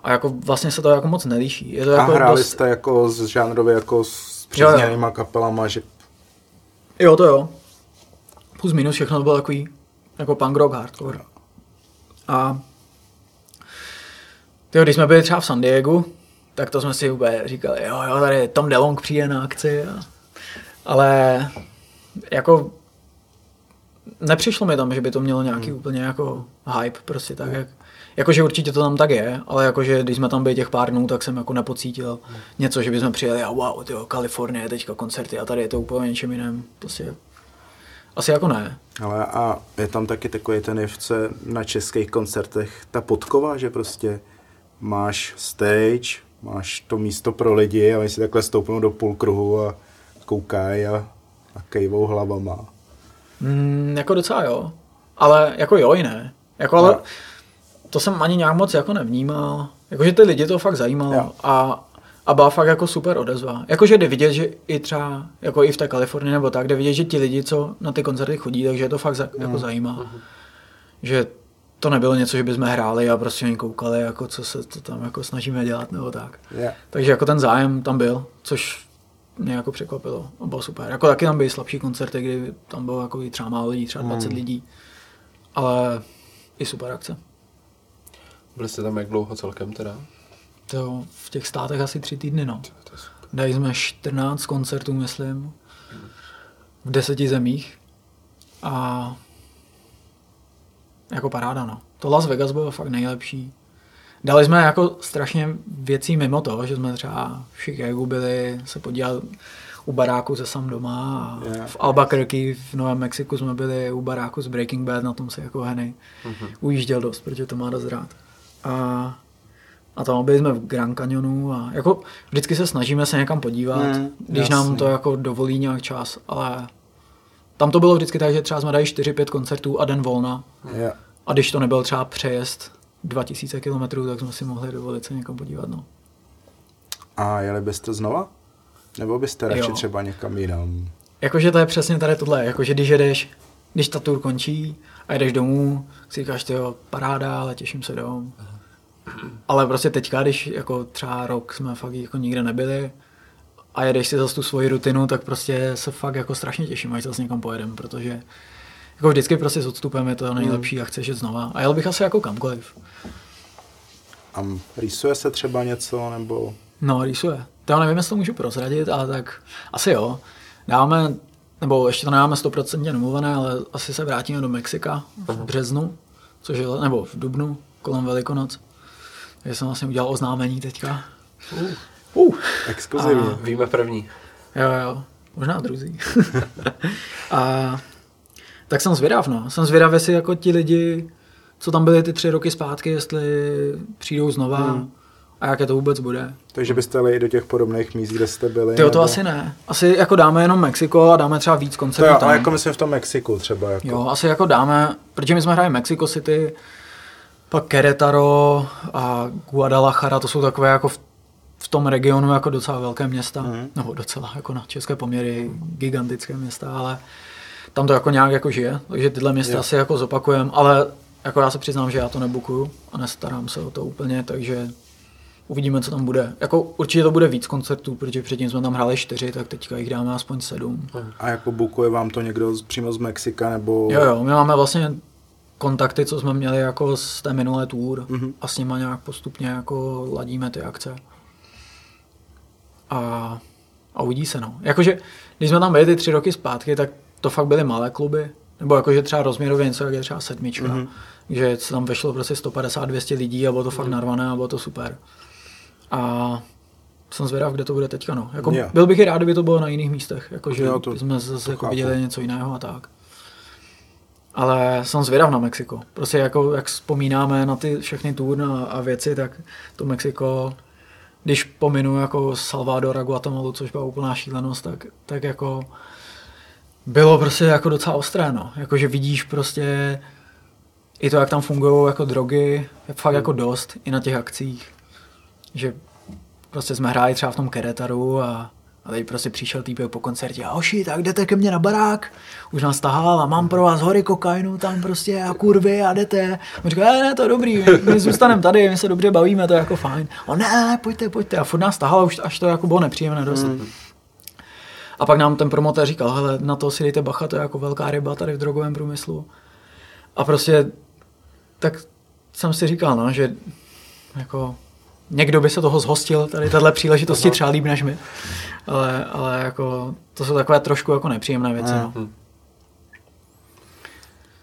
a jako vlastně se to jako moc nelíší. Je to A jako hráli dost... jste jako z žánrově jako s přízněnýma kapelama, že Jo, to jo. Plus minus všechno to bylo takový jako punk rock hardcore. A tyjo, když jsme byli třeba v San Diego, tak to jsme si úplně říkali, jo, jo, tady Tom DeLong přijde na akci. A... Ale jako nepřišlo mi tam, že by to mělo nějaký hmm. úplně jako hype, prostě tak, jak, jakože určitě to tam tak je, ale jakože když jsme tam byli těch pár dnů, tak jsem jako nepocítil hmm. něco, že bychom přijeli a wow, tyjo, Kalifornie, teďka koncerty a tady je to úplně něčem jiném, prostě asi jako ne. Ale a je tam taky takový ten jevce na českých koncertech, ta podkova, že prostě máš stage, máš to místo pro lidi a oni si takhle stoupnou do půlkruhu a koukají a, a kejvou hlavama. Mm, jako docela jo. Ale jako jo i ne. Jako ale, to jsem ani nějak moc jako nevnímal. Jakože ty lidi to fakt zajímalo. Jo. A, a byla fakt jako super odezva. Jakože jde vidět, že i třeba, jako i v té Kalifornii nebo tak, jde vidět, že ti lidi, co na ty koncerty chodí, takže je to fakt za, mm. jako zajímá. Mm. Že to nebylo něco, že bychom hráli a prostě jen koukali, jako co se to tam jako snažíme dělat nebo tak. Yeah. Takže jako ten zájem tam byl, což mě jako překvapilo. A bylo super. Jako taky tam byly slabší koncerty, kdy tam bylo jako třeba málo lidí, třeba 20 mm. lidí. Ale i super akce. Byli jste tam jak dlouho celkem teda? To v těch státech asi tři týdny, no. Dali jsme 14 koncertů, myslím, v deseti zemích. A jako paráda, no. To Las Vegas bylo fakt nejlepší. Dali jsme jako strašně věcí mimo to, že jsme třeba v Chicagu byli se podívat u baráku se sam doma a yeah. v Albuquerque v Novém Mexiku jsme byli u baráku z Breaking Bad, na tom se jako Henny mm-hmm. ujížděl dost, protože to má dost rád. A, a tam byli jsme v Grand Canyonu a jako vždycky se snažíme se někam podívat, mm, když jasný. nám to jako dovolí nějak čas, ale tam to bylo vždycky tak, že třeba jsme dali 4-5 koncertů a den volna. Yeah. A když to nebyl třeba přejezd 2000 km, tak jsme si mohli dovolit se někam podívat. No. A jeli byste znova? Nebo byste radši jo. třeba někam jinam? Jakože to je přesně tady tohle, jakože když jedeš, když ta tour končí a jedeš domů, si říkáš, jo, paráda, ale těším se domů. Ale prostě teďka, když jako třeba rok jsme fakt jako nikde nebyli a jedeš si zase tu svoji rutinu, tak prostě se fakt jako strašně těším, až zase někam pojedem, protože jako vždycky prostě s odstupem je to nejlepší a chceš jít znova. A jel bych asi jako kamkoliv. A rýsuje se třeba něco, nebo... No, rýsuje. To nevím, jestli to můžu prozradit, ale tak asi jo. Dáme, nebo ještě to nemáme 100% domluvené, ale asi se vrátíme do Mexika v březnu, což je, nebo v dubnu, kolem Velikonoc. Takže jsem vlastně udělal oznámení teďka. Uh. Uh. Exkluzivně. A... Víme první. Jo, jo. Možná druzí. a tak jsem zvědav, no. Jsem zvědav, jestli jako ti lidi, co tam byli ty tři roky zpátky, jestli přijdou znova hmm. a jaké to vůbec bude. Takže byste jeli do těch podobných míst, kde jste byli? Tyjo, to nebo... asi ne. Asi jako dáme jenom Mexiko a dáme třeba víc koncertů tam. jako myslím v tom Mexiku třeba. Jako. Jo, asi jako dáme, protože my jsme hráli Mexico City, pak Querétaro a Guadalajara, to jsou takové jako v, v tom regionu jako docela velké města, mm. nebo docela jako na české poměry gigantické města, ale tam to jako nějak jako žije, takže tyhle města jo. asi jako zopakujem, ale jako já se přiznám, že já to nebukuju a nestarám se o to úplně, takže uvidíme, co tam bude. Jako určitě to bude víc koncertů, protože předtím jsme tam hráli čtyři, tak teďka jich dáme aspoň sedm. A jako bukuje vám to někdo z, přímo z Mexika, nebo... Jo, jo, my máme vlastně kontakty, co jsme měli jako z té minulé tour mm-hmm. a s nimi nějak postupně jako ladíme ty akce. A, a uvidí se, no. Jakože, když jsme tam byli ty tři roky zpátky, tak to fakt byly malé kluby, nebo jakože třeba rozměrově něco, jak je třeba sedmička, mm-hmm. že tam vešlo prostě 150-200 lidí a bylo to fakt mm-hmm. narvané a bylo to super. A jsem zvědav, kde to bude teďka. No. Jako, yeah. Byl bych i rád, kdyby to bylo na jiných místech, jakože jsme zase jako viděli něco jiného a tak. Ale jsem zvědav na Mexiko. Prostě jako, jak vzpomínáme na ty všechny tour a, a věci, tak to Mexiko, když pominu jako Salvador a Guatemalu, což byla úplná šílenost, tak, tak jako bylo prostě jako docela ostré, no. Jakože vidíš prostě i to, jak tam fungují jako drogy, je fakt jako dost i na těch akcích. Že prostě jsme hráli třeba v tom Keretaru a, a teď prostě přišel týpek po koncertě a oši, tak jdete ke mně na barák, už nás tahal a mám pro vás hory kokainu tam prostě a kurvy a jdete. On říká, ne, ne, to je dobrý, my zůstaneme tady, my se dobře bavíme, to je jako fajn. A ne, ne, pojďte, pojďte. A furt nás tahal, už až to jako bylo nepříjemné dost. Mm. A pak nám ten promotér říkal, hele, na to si dejte bacha, to je jako velká ryba tady v drogovém průmyslu. A prostě tak jsem si říkal, no, že jako někdo by se toho zhostil, tady tahle příležitosti třeba líp než my. Ale, ale jako, to jsou takové trošku jako nepříjemné věci. No.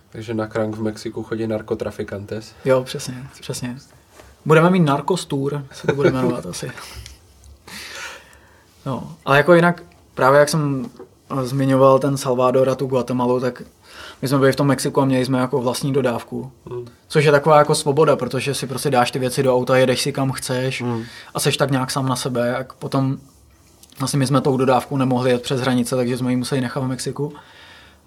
Takže na krank v Mexiku chodí narkotrafikantes. Jo, přesně, přesně. Budeme mít narkostůr, se to bude jmenovat asi. No, ale jako jinak, právě jak jsem zmiňoval ten Salvador a tu Guatemalu, tak my jsme byli v tom Mexiku a měli jsme jako vlastní dodávku. Hmm. Což je taková jako svoboda, protože si prostě dáš ty věci do auta, jedeš si kam chceš Hmm. a seš tak nějak sám na sebe. Jak potom vlastně my jsme tou dodávkou nemohli jet přes hranice, takže jsme ji museli nechat v Mexiku.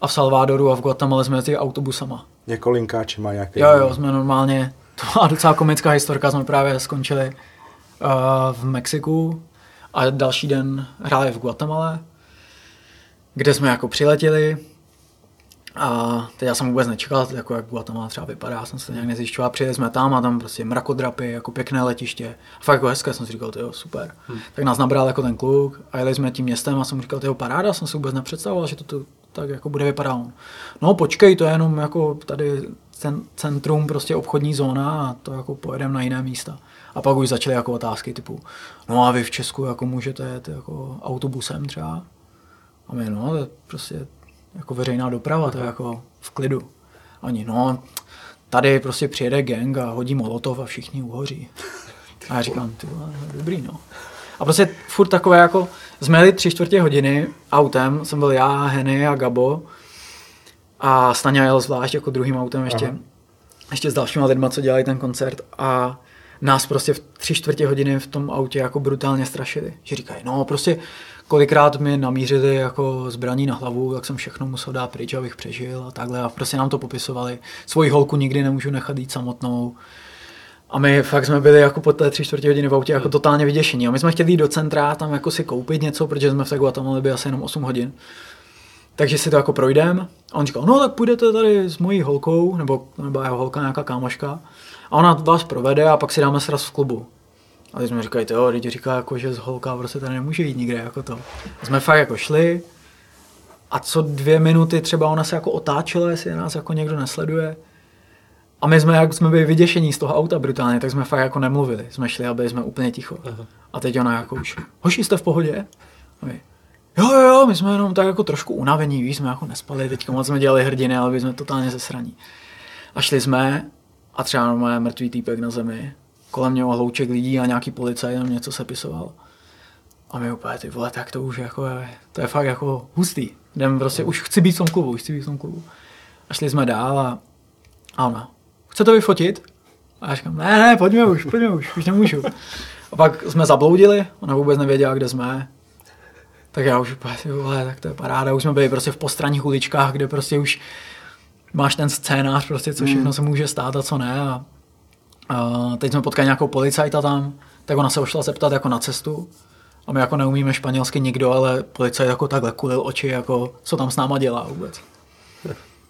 A v Salvadoru a v Guatemala jsme jezdili autobusama. Jako linkáči má nějaký. Jo, jo, jsme normálně, to byla docela komická historka, jsme právě skončili uh, v Mexiku a další den hráli v Guatemala, kde jsme jako přiletěli a teď já jsem vůbec nečekal, jako jak Guatemala třeba vypadá, já jsem se nějak nezjišťoval, přijeli jsme tam a tam prostě mrakodrapy, jako pěkné letiště. A fakt jako hezké, jsem si říkal, jo, super. Hmm. Tak nás nabral jako ten kluk a jeli jsme tím městem a jsem mu říkal, jo, paráda, jsem si vůbec nepředstavoval, že to tu tak jako bude vypadat. On, No počkej, to je jenom jako tady ten centrum, prostě obchodní zóna a to jako pojedeme na jiné místa. A pak už začaly jako otázky typu, no a vy v Česku jako můžete jet jako autobusem třeba? A my, no, to prostě jako veřejná doprava, to je jako v klidu. A Oni, no, tady prostě přijede gang a hodí molotov a všichni uhoří. A já říkám, ty dobrý, no. A prostě furt takové jako, jsme jeli tři čtvrtě hodiny autem, jsem byl já, Henny a Gabo a Staňa jel zvlášť jako druhým autem ještě, Aha. ještě s dalšíma lidma, co dělají ten koncert a nás prostě v tři čtvrtě hodiny v tom autě jako brutálně strašili. Že říkají, no prostě kolikrát mi namířili jako zbraní na hlavu, jak jsem všechno musel dát pryč, abych přežil a takhle a prostě nám to popisovali. Svoji holku nikdy nemůžu nechat jít samotnou. A my fakt jsme byli jako po té tři čtvrtě hodiny v autě jako totálně vyděšení. A my jsme chtěli jít do centra, tam jako si koupit něco, protože jsme v Guatemala byli asi jenom 8 hodin. Takže si to jako projdem. A on říkal, no tak půjdete tady s mojí holkou, nebo nebyla jeho holka, nějaká kámoška. A ona vás provede a pak si dáme sraz v klubu. A teď jsme říkali, jo, teď říká, jako, že z holka prostě tady nemůže jít nikde, jako to. A jsme fakt jako šli a co dvě minuty třeba ona se jako otáčela, jestli nás jako někdo nesleduje. A my jsme, jak jsme byli vyděšení z toho auta brutálně, tak jsme fakt jako nemluvili. Jsme šli a byli jsme úplně ticho. Aha. A teď ona jako už, hoši, jste v pohodě? A my, jo, jo, jo, my jsme jenom tak jako trošku unavení, víš, jsme jako nespali, teďka moc jsme dělali hrdiny, ale byli jsme totálně zesraní. A šli jsme a třeba normálně mrtvý týpek na zemi, kolem něho hlouček lidí a nějaký policajt tam něco sepisoval. A my úplně, ty vole, tak to už jako je, to je fakt jako hustý. Jdem prostě, už chci být v tom klubu, už chci být v tom klubu. A šli jsme dál a, a ona, chce to vyfotit? A já říkám, ne, ne, pojďme už, pojďme už, už nemůžu. A pak jsme zabloudili, ona vůbec nevěděla, kde jsme. Tak já už úplně, ty vole, tak to je paráda. Už jsme byli prostě v postranních uličkách, kde prostě už máš ten scénář, prostě co všechno se může stát a co ne. A, a teď jsme potkali nějakou policajta tam, tak ona se ošla zeptat jako na cestu. A my jako neumíme španělsky nikdo, ale policajt jako takhle kulil oči, jako co tam s náma dělá vůbec.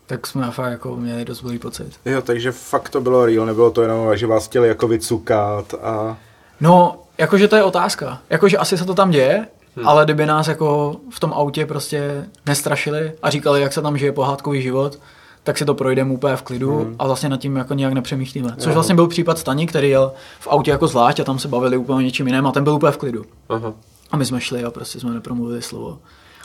Tak jsme fakt jako měli dost blbý pocit. Jo, takže fakt to bylo real, nebylo to jenom, že vás chtěli jako vycukat a... No, jakože to je otázka. Jakože asi se to tam děje, hmm. ale kdyby nás jako v tom autě prostě nestrašili a říkali, jak se tam žije pohádkový život, tak si to projdeme úplně v klidu hmm. a vlastně nad tím jako nějak nepřemýšlíme. Což Jo. vlastně byl případ Stani, který jel v autě jako zvlášť a tam se bavili úplně o něčím jiném a ten byl úplně v klidu. Aha. A my jsme šli a prostě jsme nepromluvili slovo.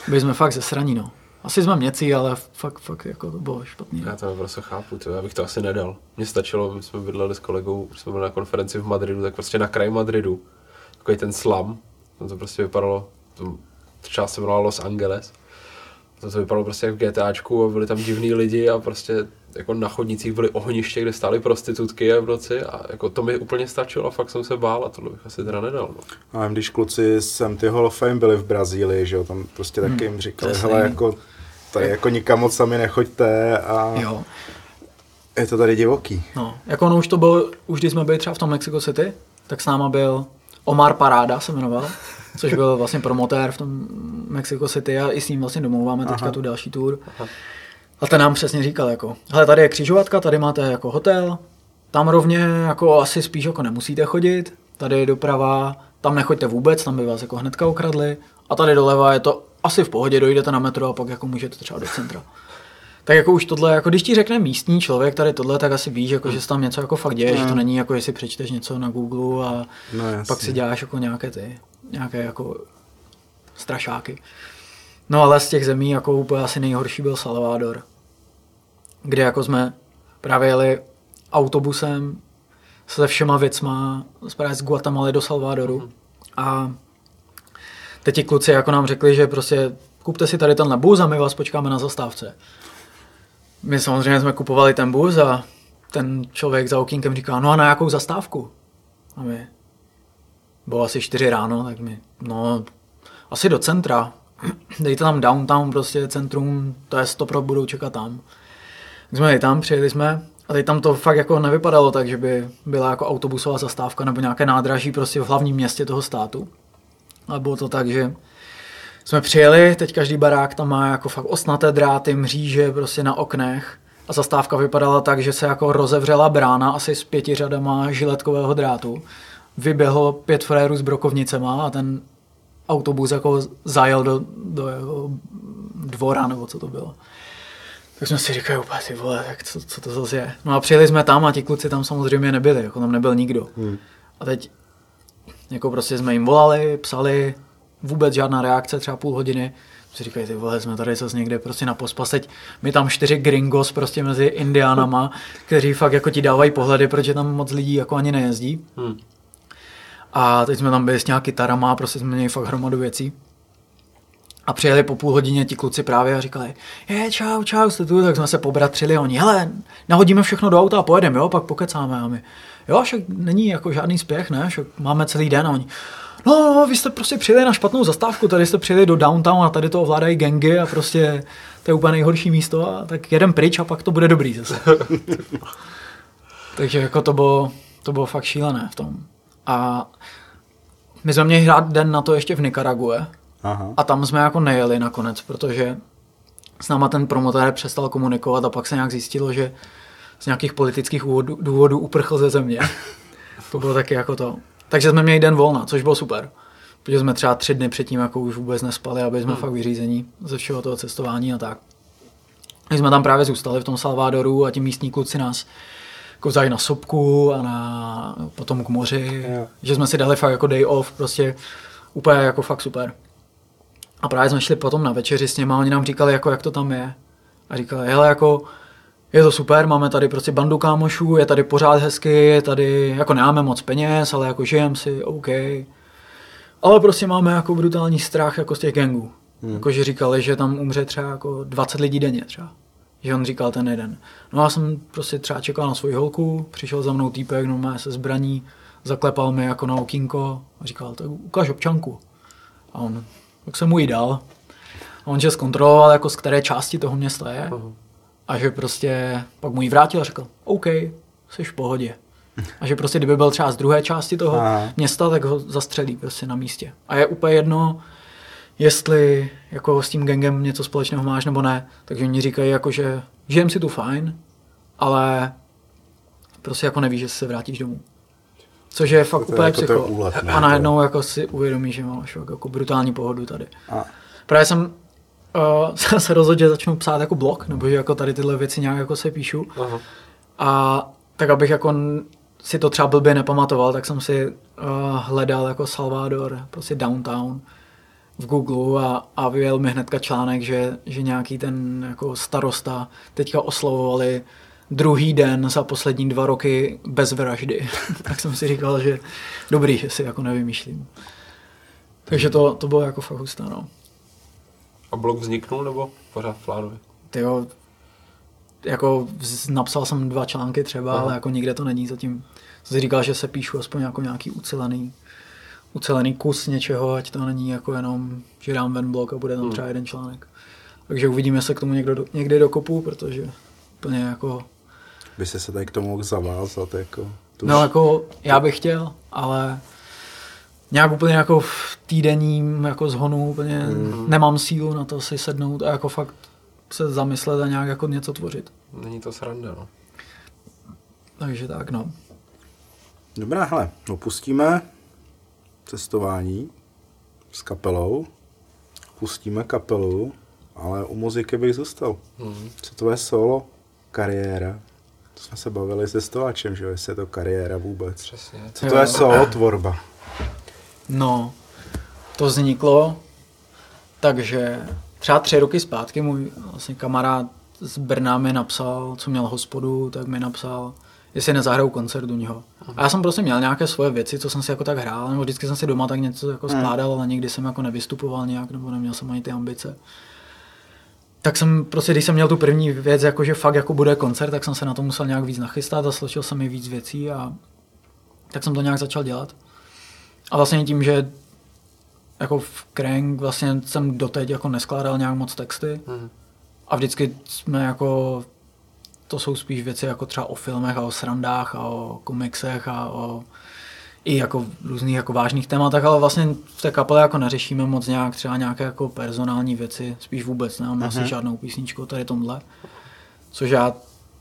Byli jsme fakt zesraní, no. Asi jsme měci, ale fakt, fakt jako to bylo špatný. Já to prostě chápu, to, já bych to asi nedal. Mně stačilo, my jsme bydleli s kolegou, jsme byli na konferenci v Madridu, tak prostě na kraji Madridu, takový ten slam, tam to prostě vypadalo, to část se jmenovala Los Angeles, to, to vypadalo prostě jak v GTAčku a byli tam divní lidi a prostě jako na chodnicích byly ohniště, kde stály prostitutky a v noci a jako to mi úplně stačilo a fakt jsem se bál a tohle bych asi teda nedal. No. A když kluci z MT Hall of Fame byli v Brazílii, že jo, tam prostě taky jim říkali, hele, jako tady jako nikam moc sami nechoďte a Jo, je to tady divoký. no. Jako ono už to bylo, už když jsme byli třeba v tom Mexico City, tak s náma byl Omar Paráda se jmenoval, což byl vlastně promotér v tom Mexico City a i s ním vlastně domlouváme teďka Aha. tu další tour. A ten nám přesně říkal jako, hele tady je křižovatka, tady máte jako hotel, tam rovně jako asi spíš jako nemusíte chodit, tady doprava, tam nechoďte vůbec, tam by vás jako hnedka ukradli a tady doleva je to asi v pohodě, dojdete na metro a pak jako můžete třeba do centra. Tak jako už tohle, jako když ti řekne místní člověk tady tohle, tak asi víš, jako, že se tam něco jako fakt děje, že to Mm. není jako, jestli přečteš něco na Google a No pak si děláš jako nějaké ty, nějaké jako strašáky. No ale z těch zemí jako úplně asi nejhorší byl Salvador. kde jako jsme právě jeli autobusem se všema věcma právě z Guatemaly do Salvadoru. Mm. A teď ti kluci jako nám řekli, že prostě kupte si tady tenhle bus a my vás počkáme na zastávce. My samozřejmě jsme kupovali ten bus a ten člověk za okýnkem říká, no a na jakou zastávku? A my, bylo asi čtyři ráno, tak mi, no, asi do centra. Dejte tam downtown, prostě centrum, to je stopro, budou čekat tam. Tak jsme tam, přijeli jsme a teď tam to fakt jako nevypadalo tak, že by byla jako autobusová zastávka nebo nějaké nádraží prostě v hlavním městě toho státu. Ale bylo to tak, že jsme přijeli, teď každý barák tam má jako fakt osnaté dráty, mříže prostě na oknech a zastávka vypadala tak, že se jako rozevřela brána asi s pěti řadama žiletkového drátu. Vyběhlo pět frérů s brokovnicema a ten autobus jako zajel do, do jako dvora, nebo co to bylo. Tak jsme si říkali úplně, ty vole, tak co, co to zase je. No a přijeli jsme tam a ti kluci tam samozřejmě nebyli, jako tam nebyl nikdo. Hmm. A teď jako prostě jsme jim volali, psali, vůbec žádná reakce, třeba půl hodiny. Si říkají, ty vole, jsme tady zase někde prostě na pospas. Teď my tam čtyři gringos prostě mezi indiánama, kteří fakt jako ti dávají pohledy, protože tam moc lidí jako ani nejezdí. Hmm. A teď jsme tam byli s nějaký kytarama, prostě jsme měli fakt hromadu věcí. A přijeli po půl hodině ti kluci právě a říkali, je, čau, čau, jste tu, tak jsme se pobratřili oni, hele, nahodíme všechno do auta a pojedeme, jo, pak pokecáme a my, jo, však není jako žádný spěch, ne, však máme celý den a oni, no, no, vy jste prostě přijeli na špatnou zastávku, tady jste přijeli do downtown a tady to ovládají gangy a prostě to je úplně nejhorší místo a tak jedem pryč a pak to bude dobrý zase. Takže jako to bylo, to bylo fakt šílené v tom. A my jsme měli hrát den na to ještě v Nikarague, Aha. A tam jsme jako nejeli nakonec, protože s náma ten promotér přestal komunikovat a pak se nějak zjistilo, že z nějakých politických důvodů uprchl ze země. to bylo taky jako to. Takže jsme měli den volna, což bylo super. Protože jsme třeba tři dny předtím jako už vůbec nespali, aby jsme hmm. fakt vyřízení ze všeho toho cestování a tak. My jsme tam právě zůstali v tom Salvadoru a ti místní kluci nás vzali na sopku a na, potom k moři, yeah. že jsme si dali fakt jako day off, prostě úplně jako fakt super. A právě jsme šli potom na večeři s nimi a oni nám říkali, jako, jak to tam je. A říkali, hele, jako, je to super, máme tady prostě bandu kámošů, je tady pořád hezky, je tady, jako nemáme moc peněz, ale jako žijem si, OK. Ale prostě máme jako brutální strach jako z těch gangů. Hmm. Jako, že říkali, že tam umře třeba jako 20 lidí denně třeba. Že on říkal ten jeden. No já jsem prostě třeba čekal na svoji holku, přišel za mnou týpek, no má se zbraní, zaklepal mi jako na okýnko a říkal, tak ukáž občanku. A on, tak jsem mu ji dal. A on že zkontroloval, jako z které části toho města je. Uh-huh. A že prostě pak mu ji vrátil a řekl, OK, jsi v pohodě. A že prostě kdyby byl třeba z druhé části toho Aha. města, tak ho zastřelí prostě na místě. A je úplně jedno, jestli jako s tím gangem něco společného máš nebo ne. Takže oni říkají jako, že žijem si tu fajn, ale prostě jako nevíš, že se vrátíš domů. Což je fakt úplně jako psycho. Úlet, ne, a najednou jako si uvědomíš, že máš jako brutální pohodu tady. A. Právě jsem uh, se rozhodl, že začnu psát jako blog, nebo že jako tady tyhle věci nějak jako se píšu. Aha. A tak abych jako si to třeba blbě nepamatoval, tak jsem si uh, hledal jako Salvador, prostě downtown v Google a, a vyjel mi hnedka článek, že, že nějaký ten jako starosta teďka oslovovali druhý den za poslední dva roky bez vraždy. tak jsem si říkal, že dobrý, že si jako nevymýšlím. Takže to, to bylo jako fakt hustá, no. A blog vzniknul nebo pořád v Ty jo, jako napsal jsem dva články třeba, Aha. ale jako nikde to není zatím. Jsem si říkal, že se píšu aspoň jako nějaký ucelený, ucelený kus něčeho, ať to není jako jenom, že dám ven blog a bude tam hmm. třeba jeden článek. Takže uvidíme, se k tomu někdo, někdy dokopu, protože úplně jako by se se tady k tomu mohl zavázat. Jako, tuž... No jako já bych chtěl, ale nějak úplně jako v týdenním jako zhonu úplně mm. nemám sílu na to si sednout a jako fakt se zamyslet a nějak jako něco tvořit. Není to sranda, no. Takže tak, no. Dobrá, hele, opustíme cestování s kapelou, pustíme kapelu, ale u muziky bych zůstal. Mm. Co tvoje solo kariéra? To jsme se bavili se Stovačem, že jestli je to kariéra vůbec. Přesně. Co to jo. je solo tvorba? No, to vzniklo takže třeba tři roky zpátky můj vlastně kamarád z Brna mi napsal, co měl hospodu, tak mi napsal, jestli nezahraju koncert u něho. A já jsem prostě měl nějaké svoje věci, co jsem si jako tak hrál, nebo vždycky jsem si doma tak něco jako skládal, ale nikdy jsem jako nevystupoval nějak, nebo neměl jsem ani ty ambice. Tak jsem prostě, když jsem měl tu první věc, jako že fakt jako bude koncert, tak jsem se na to musel nějak víc nachystat a složil jsem mi víc věcí a tak jsem to nějak začal dělat. A vlastně tím, že jako v Crank vlastně jsem doteď jako neskládal nějak moc texty Mhm. a vždycky jsme jako to jsou spíš věci jako třeba o filmech a o srandách a o komiksech a o i jako různých jako vážných tématech, ale vlastně v té kapele jako neřešíme moc nějak třeba nějaké jako personální věci, spíš vůbec nemám asi žádnou písničku tady tomhle. Což já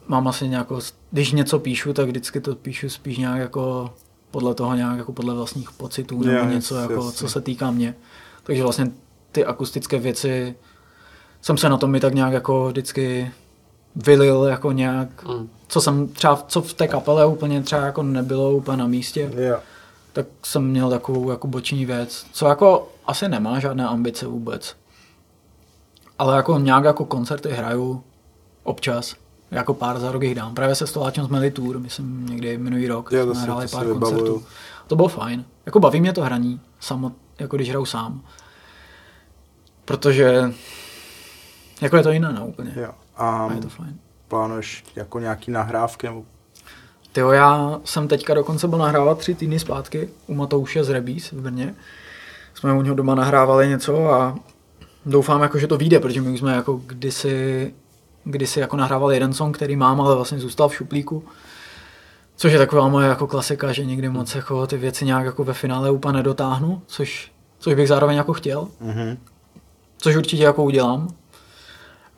mám asi nějakou, když něco píšu, tak vždycky to píšu spíš nějak jako podle toho nějak jako podle vlastních pocitů nebo Jo, něco jako, jasně. co se týká mě. Takže vlastně ty akustické věci jsem se na tom mi tak nějak jako vždycky vylil jako nějak, Mm. co jsem třeba, co v té kapele úplně třeba jako nebylo úplně na místě, Jo. tak jsem měl takovou jako boční věc, co jako asi nemá žádné ambice vůbec. Ale jako nějak jako koncerty hraju občas, jako pár za rok jich dám. Právě se Stoláčem jsme měli tour, myslím někdy minulý rok, to jsme hráli pár vybavuju. koncertů. To bylo fajn. Jako baví mě to hraní, samo, jako když hraju sám. Protože jako je to jiné, no úplně. jo. A A je to fajn. plánuješ jako nějaký nahrávky nebo Tyjo, já jsem teďka dokonce byl nahrávat tři týdny zpátky u Matouše z Rebís v Brně. Jsme u něho doma nahrávali něco a doufám, jako, že to vyjde, protože my už jsme jako kdysi, kdysi jako nahrávali jeden song, který mám, ale vlastně zůstal v šuplíku. Což je taková moje jako klasika, že někdy moc jako ty věci nějak jako ve finále úplně nedotáhnu, což, což bych zároveň jako chtěl, Mhm. což určitě jako udělám.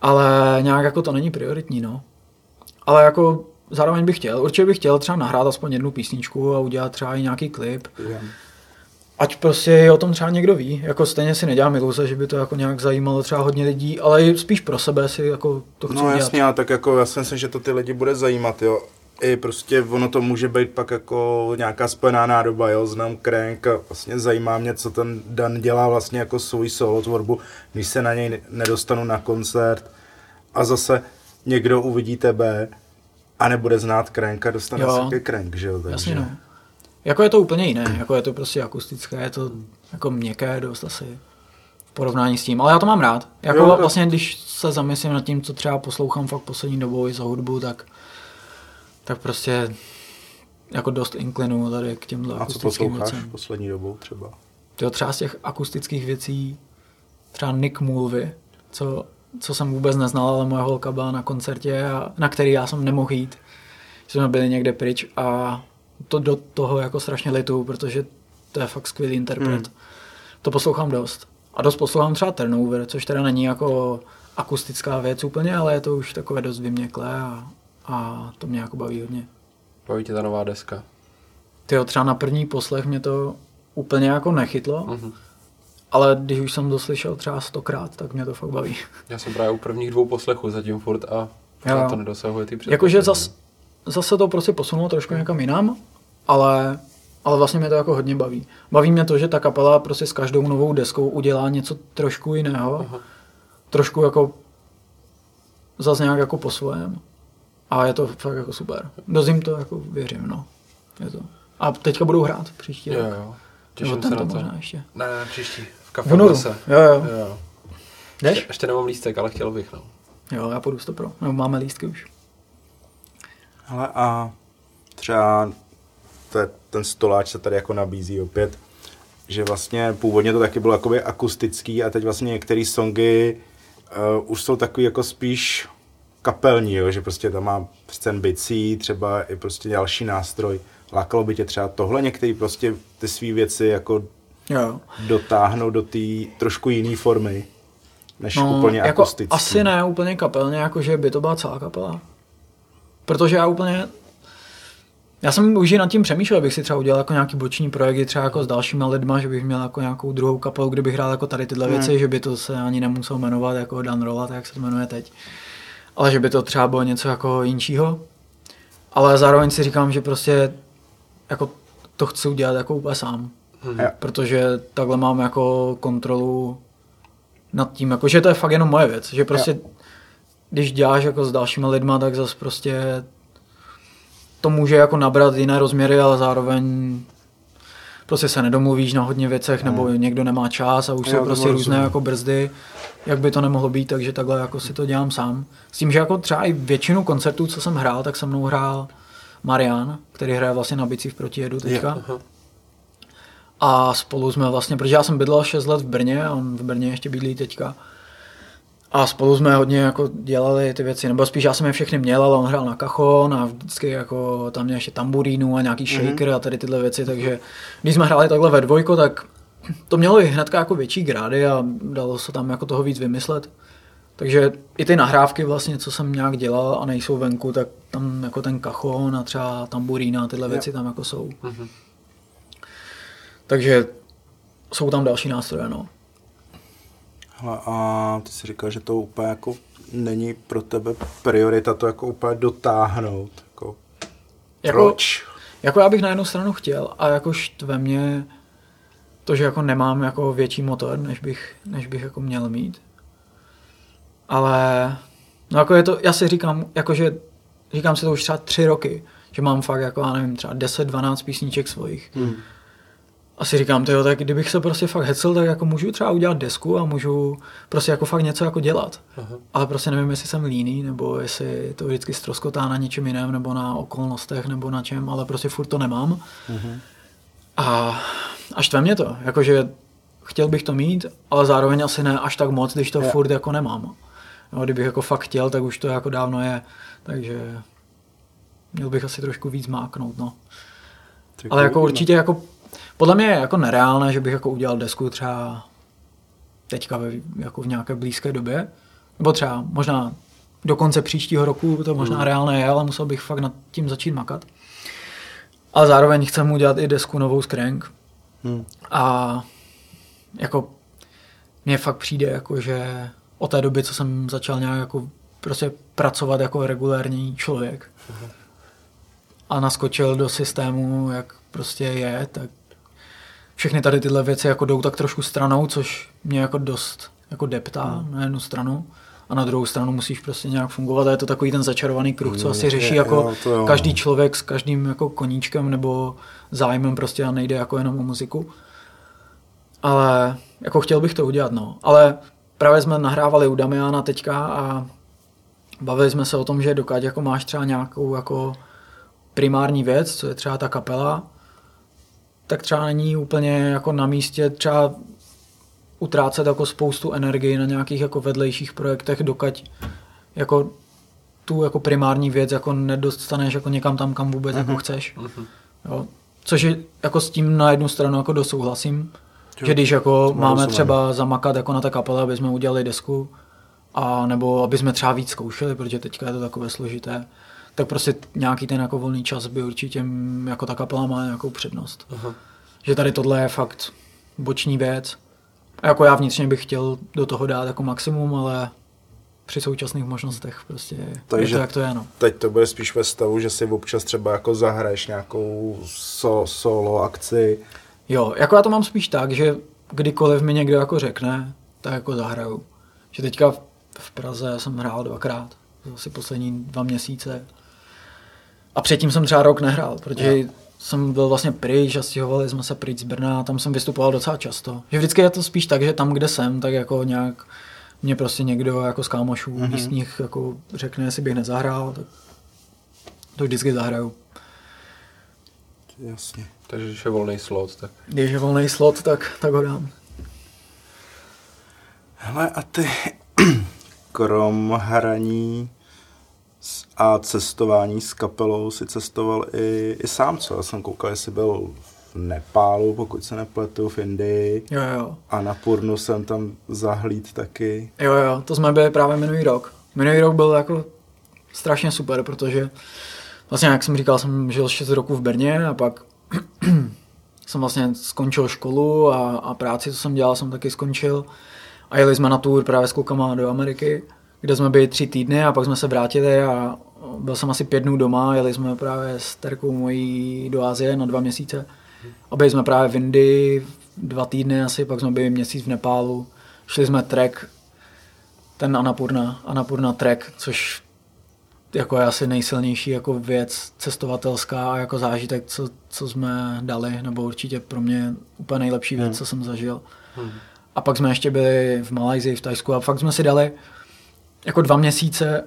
Ale nějak jako to není prioritní, no. Ale jako zároveň bych chtěl, určitě bych chtěl třeba nahrát aspoň jednu písničku a udělat třeba i nějaký klip. Jo. Ať prostě o tom třeba někdo ví, jako stejně si nedělám iluze, že by to jako nějak zajímalo třeba hodně lidí, ale spíš pro sebe si jako to chci No jasně, ale tak jako já si myslím, že to ty lidi bude zajímat, jo. I prostě ono to může být pak jako nějaká spojená nádoba, jo. Znám Crank a vlastně zajímá mě, co ten Dan dělá vlastně jako svůj solo tvorbu, když se na něj nedostanu na koncert a zase někdo uvidí tebe a nebude znát Crank a dostane Jo. se ke Crank, že jo. Takže... Jasně no. Jako je to úplně jiné, jako je to prostě akustické, je to jako měkké dost asi v porovnání s tím, ale já to mám rád. Jako Jo, vlastně, když se zamyslím nad tím, co třeba poslouchám fakt poslední dobou i za hudbu, tak, tak prostě jako dost inklinu tady k těmhle A co posloucháš věcem. poslední dobou třeba? Jo, třeba z těch akustických věcí, třeba Nick Mulvey, co, co jsem vůbec neznal, ale moje holka byla na koncertě, a, na který já jsem nemohl jít. Že jsme byli někde pryč a to do toho jako strašně litu, protože to je fakt skvělý interpret. Hmm. To poslouchám dost. A dost poslouchám třeba Turnover, což teda není jako akustická věc úplně, ale je to už takové dost vyměklé a, a to mě jako baví hodně. Baví tě ta nová deska. Tyjo, třeba na první poslech mě to úplně jako nechytlo, Mhm. ale když už jsem to slyšel třeba stokrát, tak mě to fakt baví. Já jsem právě u prvních dvou poslechů zatím furt a Jo. to nedosahuje ty. Jakože zas, zase to prostě posunulo trošku někam jinam, ale, ale vlastně mě to jako hodně baví. Baví mě to, že ta kapela prostě s každou novou deskou udělá něco trošku jiného. Aha. Trošku jako zase nějak jako po svém. A je to fakt jako super. Dost jim to jako věřím, no. Je to. A teďka budou hrát příští Jo, rok. jo. Nebo Těším se tento na to. možná ještě. Ne, ne, příští. V V kafe únoru. lese. Jo, jo. jo. Jdeš? Ještě nemám lístek, ale chtěl bych, no. Jo, já půjdu pro. Nebo máme lístky už. Hele a třeba to je, ten stoláč se tady jako nabízí opět, že vlastně původně to taky bylo jakoby akustický a teď vlastně některé songy uh, už jsou takový jako spíš kapelní, jo? že prostě tam má scén bicí, třeba i prostě další nástroj. Lákalo by tě třeba tohle některý prostě ty své věci jako Jo. dotáhnout do té trošku jiné formy, než no, úplně jako akustický. Asi ne úplně kapelně, jako že by to byla celá kapela. Protože já úplně... Já jsem už i nad tím přemýšlel, bych si třeba udělal jako nějaký boční projekty třeba jako s dalšíma lidma, že bych měl jako nějakou druhou kapelu, kde bych hrál jako tady tyhle Hmm. věci, že by to se ani nemusel jmenovat jako Dan Rolla, jak se to jmenuje teď. Ale že by to třeba bylo něco jako jinčího. Ale zároveň si říkám, že prostě jako to chci udělat jako úplně sám. Jo. Protože takhle mám jako kontrolu nad tím, jako, že to je fakt jenom moje věc, že prostě když děláš jako s dalšími lidma, tak zase prostě to může jako nabrat jiné rozměry, ale zároveň prostě se nedomluvíš na hodně věcech, nebo Hmm. někdo nemá čas a už jsou prostě rozumím. různé jako brzdy, jak by to nemohlo být, takže takhle jako si to dělám sám. S tím, že jako třeba i většinu koncertů, co jsem hrál, tak se mnou hrál Marian, který hraje vlastně na bicí v protijedu teďka. Aha. A spolu jsme vlastně, protože já jsem bydlel 6 let v Brně a on v Brně ještě bydlí teďka. A spolu jsme hodně jako dělali ty věci, nebo spíš já jsem je všechny měl, ale on hrál na kachon a vždycky jako tam měl ještě tamburínu a nějaký shaker a tady tyhle věci, takže když jsme hráli takhle ve dvojko, tak to mělo i hnedka jako větší grády a dalo se tam jako toho víc vymyslet. Takže i ty nahrávky vlastně, co jsem nějak dělal a nejsou venku, tak tam jako ten kachon a třeba tamburína a tyhle Jo. věci tam jako jsou. Mhm. Takže jsou tam další nástroje, no. Hele, a ty si říkal, že to úplně jako není pro tebe priorita to jako úplně dotáhnout. Jako, Jako, proč? jako já bych na jednu stranu chtěl a jako štve mě to, že jako nemám jako větší motor, než bych, než bych jako měl mít. Ale no jako je to, já si říkám, jakože říkám si to už třeba tři roky, že mám fakt jako, já nevím, třeba 10-12 písniček svojich. Hmm. A si říkám, tyjo, tak kdybych se prostě fakt hecel, tak jako můžu třeba udělat desku a můžu prostě jako fakt něco jako dělat. Aha. Ale prostě nevím, jestli jsem líný, nebo jestli to vždycky stroskotá na něčem jiném, nebo na okolnostech, nebo na čem, ale prostě furt to nemám. Mhm. A až štve mě to, jakože chtěl bych to mít, ale zároveň asi ne až tak moc, když to Jo. furt jako nemám. No, kdybych jako fakt chtěl, tak už to jako dávno je, takže měl bych asi trošku víc máknout, no. Tak Ale jako určitě jako, podle mě je jako nereálné, že bych jako udělal desku třeba teďka ve, jako v nějaké blízké době, nebo třeba možná do konce příštího roku, to možná Hmm. reálné je, ale musel bych fakt nad tím začít makat. Ale zároveň chcem udělat i desku novou z Crank Hmm. a jako mně fakt přijde jako, že od té doby, co jsem začal nějak jako prostě pracovat jako regulární člověk a naskočil do systému, jak prostě je, tak všechny tady tyhle věci jako jdou tak trošku stranou, což mě jako dost jako deptá na jednu stranu a na druhou stranu musíš prostě nějak fungovat a je to takový ten začarovaný kruh, co asi řeší je, jako jo, jo. každý člověk s každým jako koníčkem nebo zájmem prostě a nejde jako jenom o muziku. Ale jako chtěl bych to udělat, no. Ale právě jsme nahrávali u Damiana teďka a bavili jsme se o tom, že dokud jako máš třeba nějakou jako primární věc, co je třeba ta kapela, tak třeba není úplně jako na místě třeba utrácet jako spoustu energie na nějakých jako vedlejších projektech, dokud jako tu jako primární věc jako nedostaneš jako někam tam, kam vůbec jako chceš. Mhm. Jo. Což je jako s tím na jednu stranu jako dosouhlasím, Jo, že když jako to máme třeba zamakat jako na té kapele, aby jsme udělali desku, a nebo aby jsme třeba víc zkoušeli, protože teďka je to takové složité, tak prostě nějaký ten jako volný čas by určitě jako ta kapela má nějakou přednost. Aha. Že tady tohle je fakt boční věc. A jako já vnitřně bych chtěl do toho dát jako maximum, ale při současných možnostech prostě je Takže- to jak to je, no. Teď to bude spíš ve stavu, že si občas třeba jako zahraješ nějakou so, solo akci. Jo, jako já to mám spíš tak, že kdykoliv mi někdo jako řekne, tak jako zahraju. Že teďka v- v Praze jsem hrál dvakrát, asi poslední dva měsíce. A předtím jsem třeba rok nehrál, protože Jo. jsem byl vlastně pryč a stěhovali jsme se pryč z Brna a tam jsem vystupoval docela často. Že vždycky je to spíš tak, že tam, kde jsem, tak jako nějak mě prostě někdo jako z kámošů Mhm. mm-hmm. místních jako řekne, jestli bych nezahrál, tak to vždycky zahraju. Jasně. Takže když je volný slot, tak Když je volný slot, tak, tak ho dám. Hele, a ty krom hraní a cestování s kapelou si cestoval i, i sám, co? Já jsem koukal, jestli byl v Nepálu, pokud se nepletu, v Indii. Jo, jo. A na Purnu jsem tam zahlíd taky. Jo, jo, to jsme byli právě minulý rok. Minulý rok byl jako strašně super, protože vlastně, jak jsem říkal, jsem žil 6 roků v Brně a pak jsem vlastně skončil školu a, a práci, co jsem dělal, jsem taky skončil. A jeli jsme na tour právě s klukama do Ameriky, kde jsme byli tři týdny a pak jsme se vrátili a byl jsem asi pět dnů doma, jeli jsme právě s Terkou mojí do Asie na dva měsíce. A byli jsme právě v Indii dva týdny asi, pak jsme byli měsíc v Nepálu. Šli jsme trek ten Anapurna, Anapurna Trek, což jako je asi nejsilnější jako věc cestovatelská a jako zážitek, co, co jsme dali, nebo určitě pro mě úplně nejlepší věc, Hmm. co jsem zažil. Hmm. A pak jsme ještě byli v Malajzii, v Tajsku a fakt jsme si dali jako dva měsíce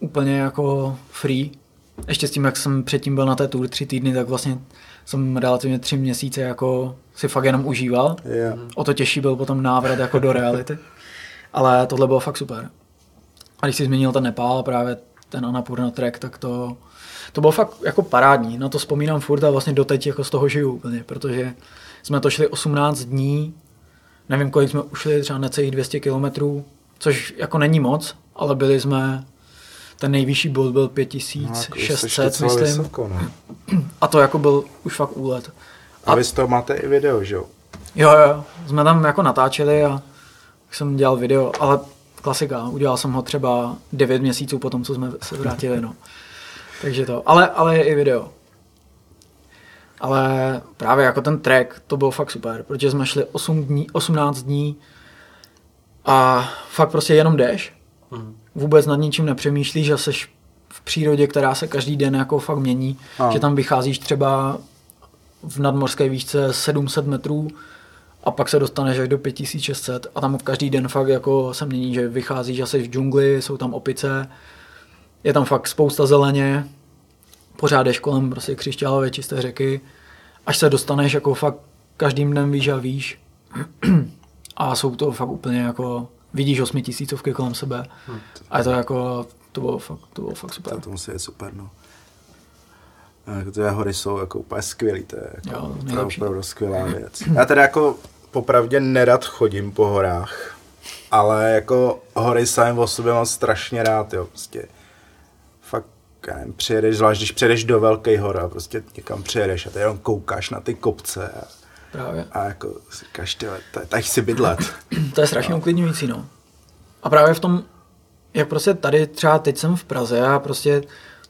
úplně jako free. Ještě s tím, jak jsem předtím byl na té tour tři týdny, tak vlastně jsem relativně tři měsíce jako si fakt jenom užíval. Jo. O to těžší byl potom návrat jako do reality. Ale tohle bylo fakt super. A když jsi zmínil ten Nepál, právě ten Annapurna track, tak to, to bylo fakt jako parádní. Na to vzpomínám furt a vlastně doteď jako z toho žiju úplně, protože jsme to šli 18 dní, nevím kolik jsme ušli, třeba necelých 200 kilometrů, což jako není moc, ale byli jsme, ten nejvyšší bod byl No, jako 5600, jsi docela myslím. Vysoko, no. A to jako byl už fakt úlet. A vy z toho máte i video, že jo? Jo, jo, jsme tam jako natáčeli a jsem dělal video, ale klasika, udělal jsem ho třeba 9 měsíců po tom, co jsme se vrátili, no. Takže to, ale, ale je i video. Ale právě jako ten track, to bylo fakt super, protože jsme šli 8 dní, 18 dní a fakt prostě jenom jdeš, Mhm. vůbec nad ničím nepřemýšlíš, že seš v přírodě, která se každý den jako fakt mění, A. že tam vycházíš třeba v nadmorské výšce 700 metrů a pak se dostaneš až do 5600 a tam každý den fakt jako se mění, že vycházíš asi v džungli, jsou tam opice, je tam fakt spousta zeleně, pořád jdeš kolem prostě křišťálové čisté řeky, až se dostaneš jako fakt každým dnem víš a víš a jsou to fakt úplně jako, vidíš osmitisícovky kolem sebe a je to jako, to bylo fakt, to bylo fakt super. To, to musí být super, no. A Jako ty hory jsou jako úplně skvělý, to je jako Jo, opravdu, nejlepší. opravdu skvělá věc. Já teda jako popravdě nerad chodím po horách, ale jako hory sám o sobě mám strašně rád, jo, prostě. Fakt, já nevím, přijedeš, zvlášť když přijedeš do velké hor a prostě někam přijedeš a ty jenom koukáš na ty kopce a, Právě. a jako říkáš, ty, tady- tady chci bydlet. To je strašně uklidňující, no. A právě v tom, jak prostě tady třeba teď jsem v Praze a prostě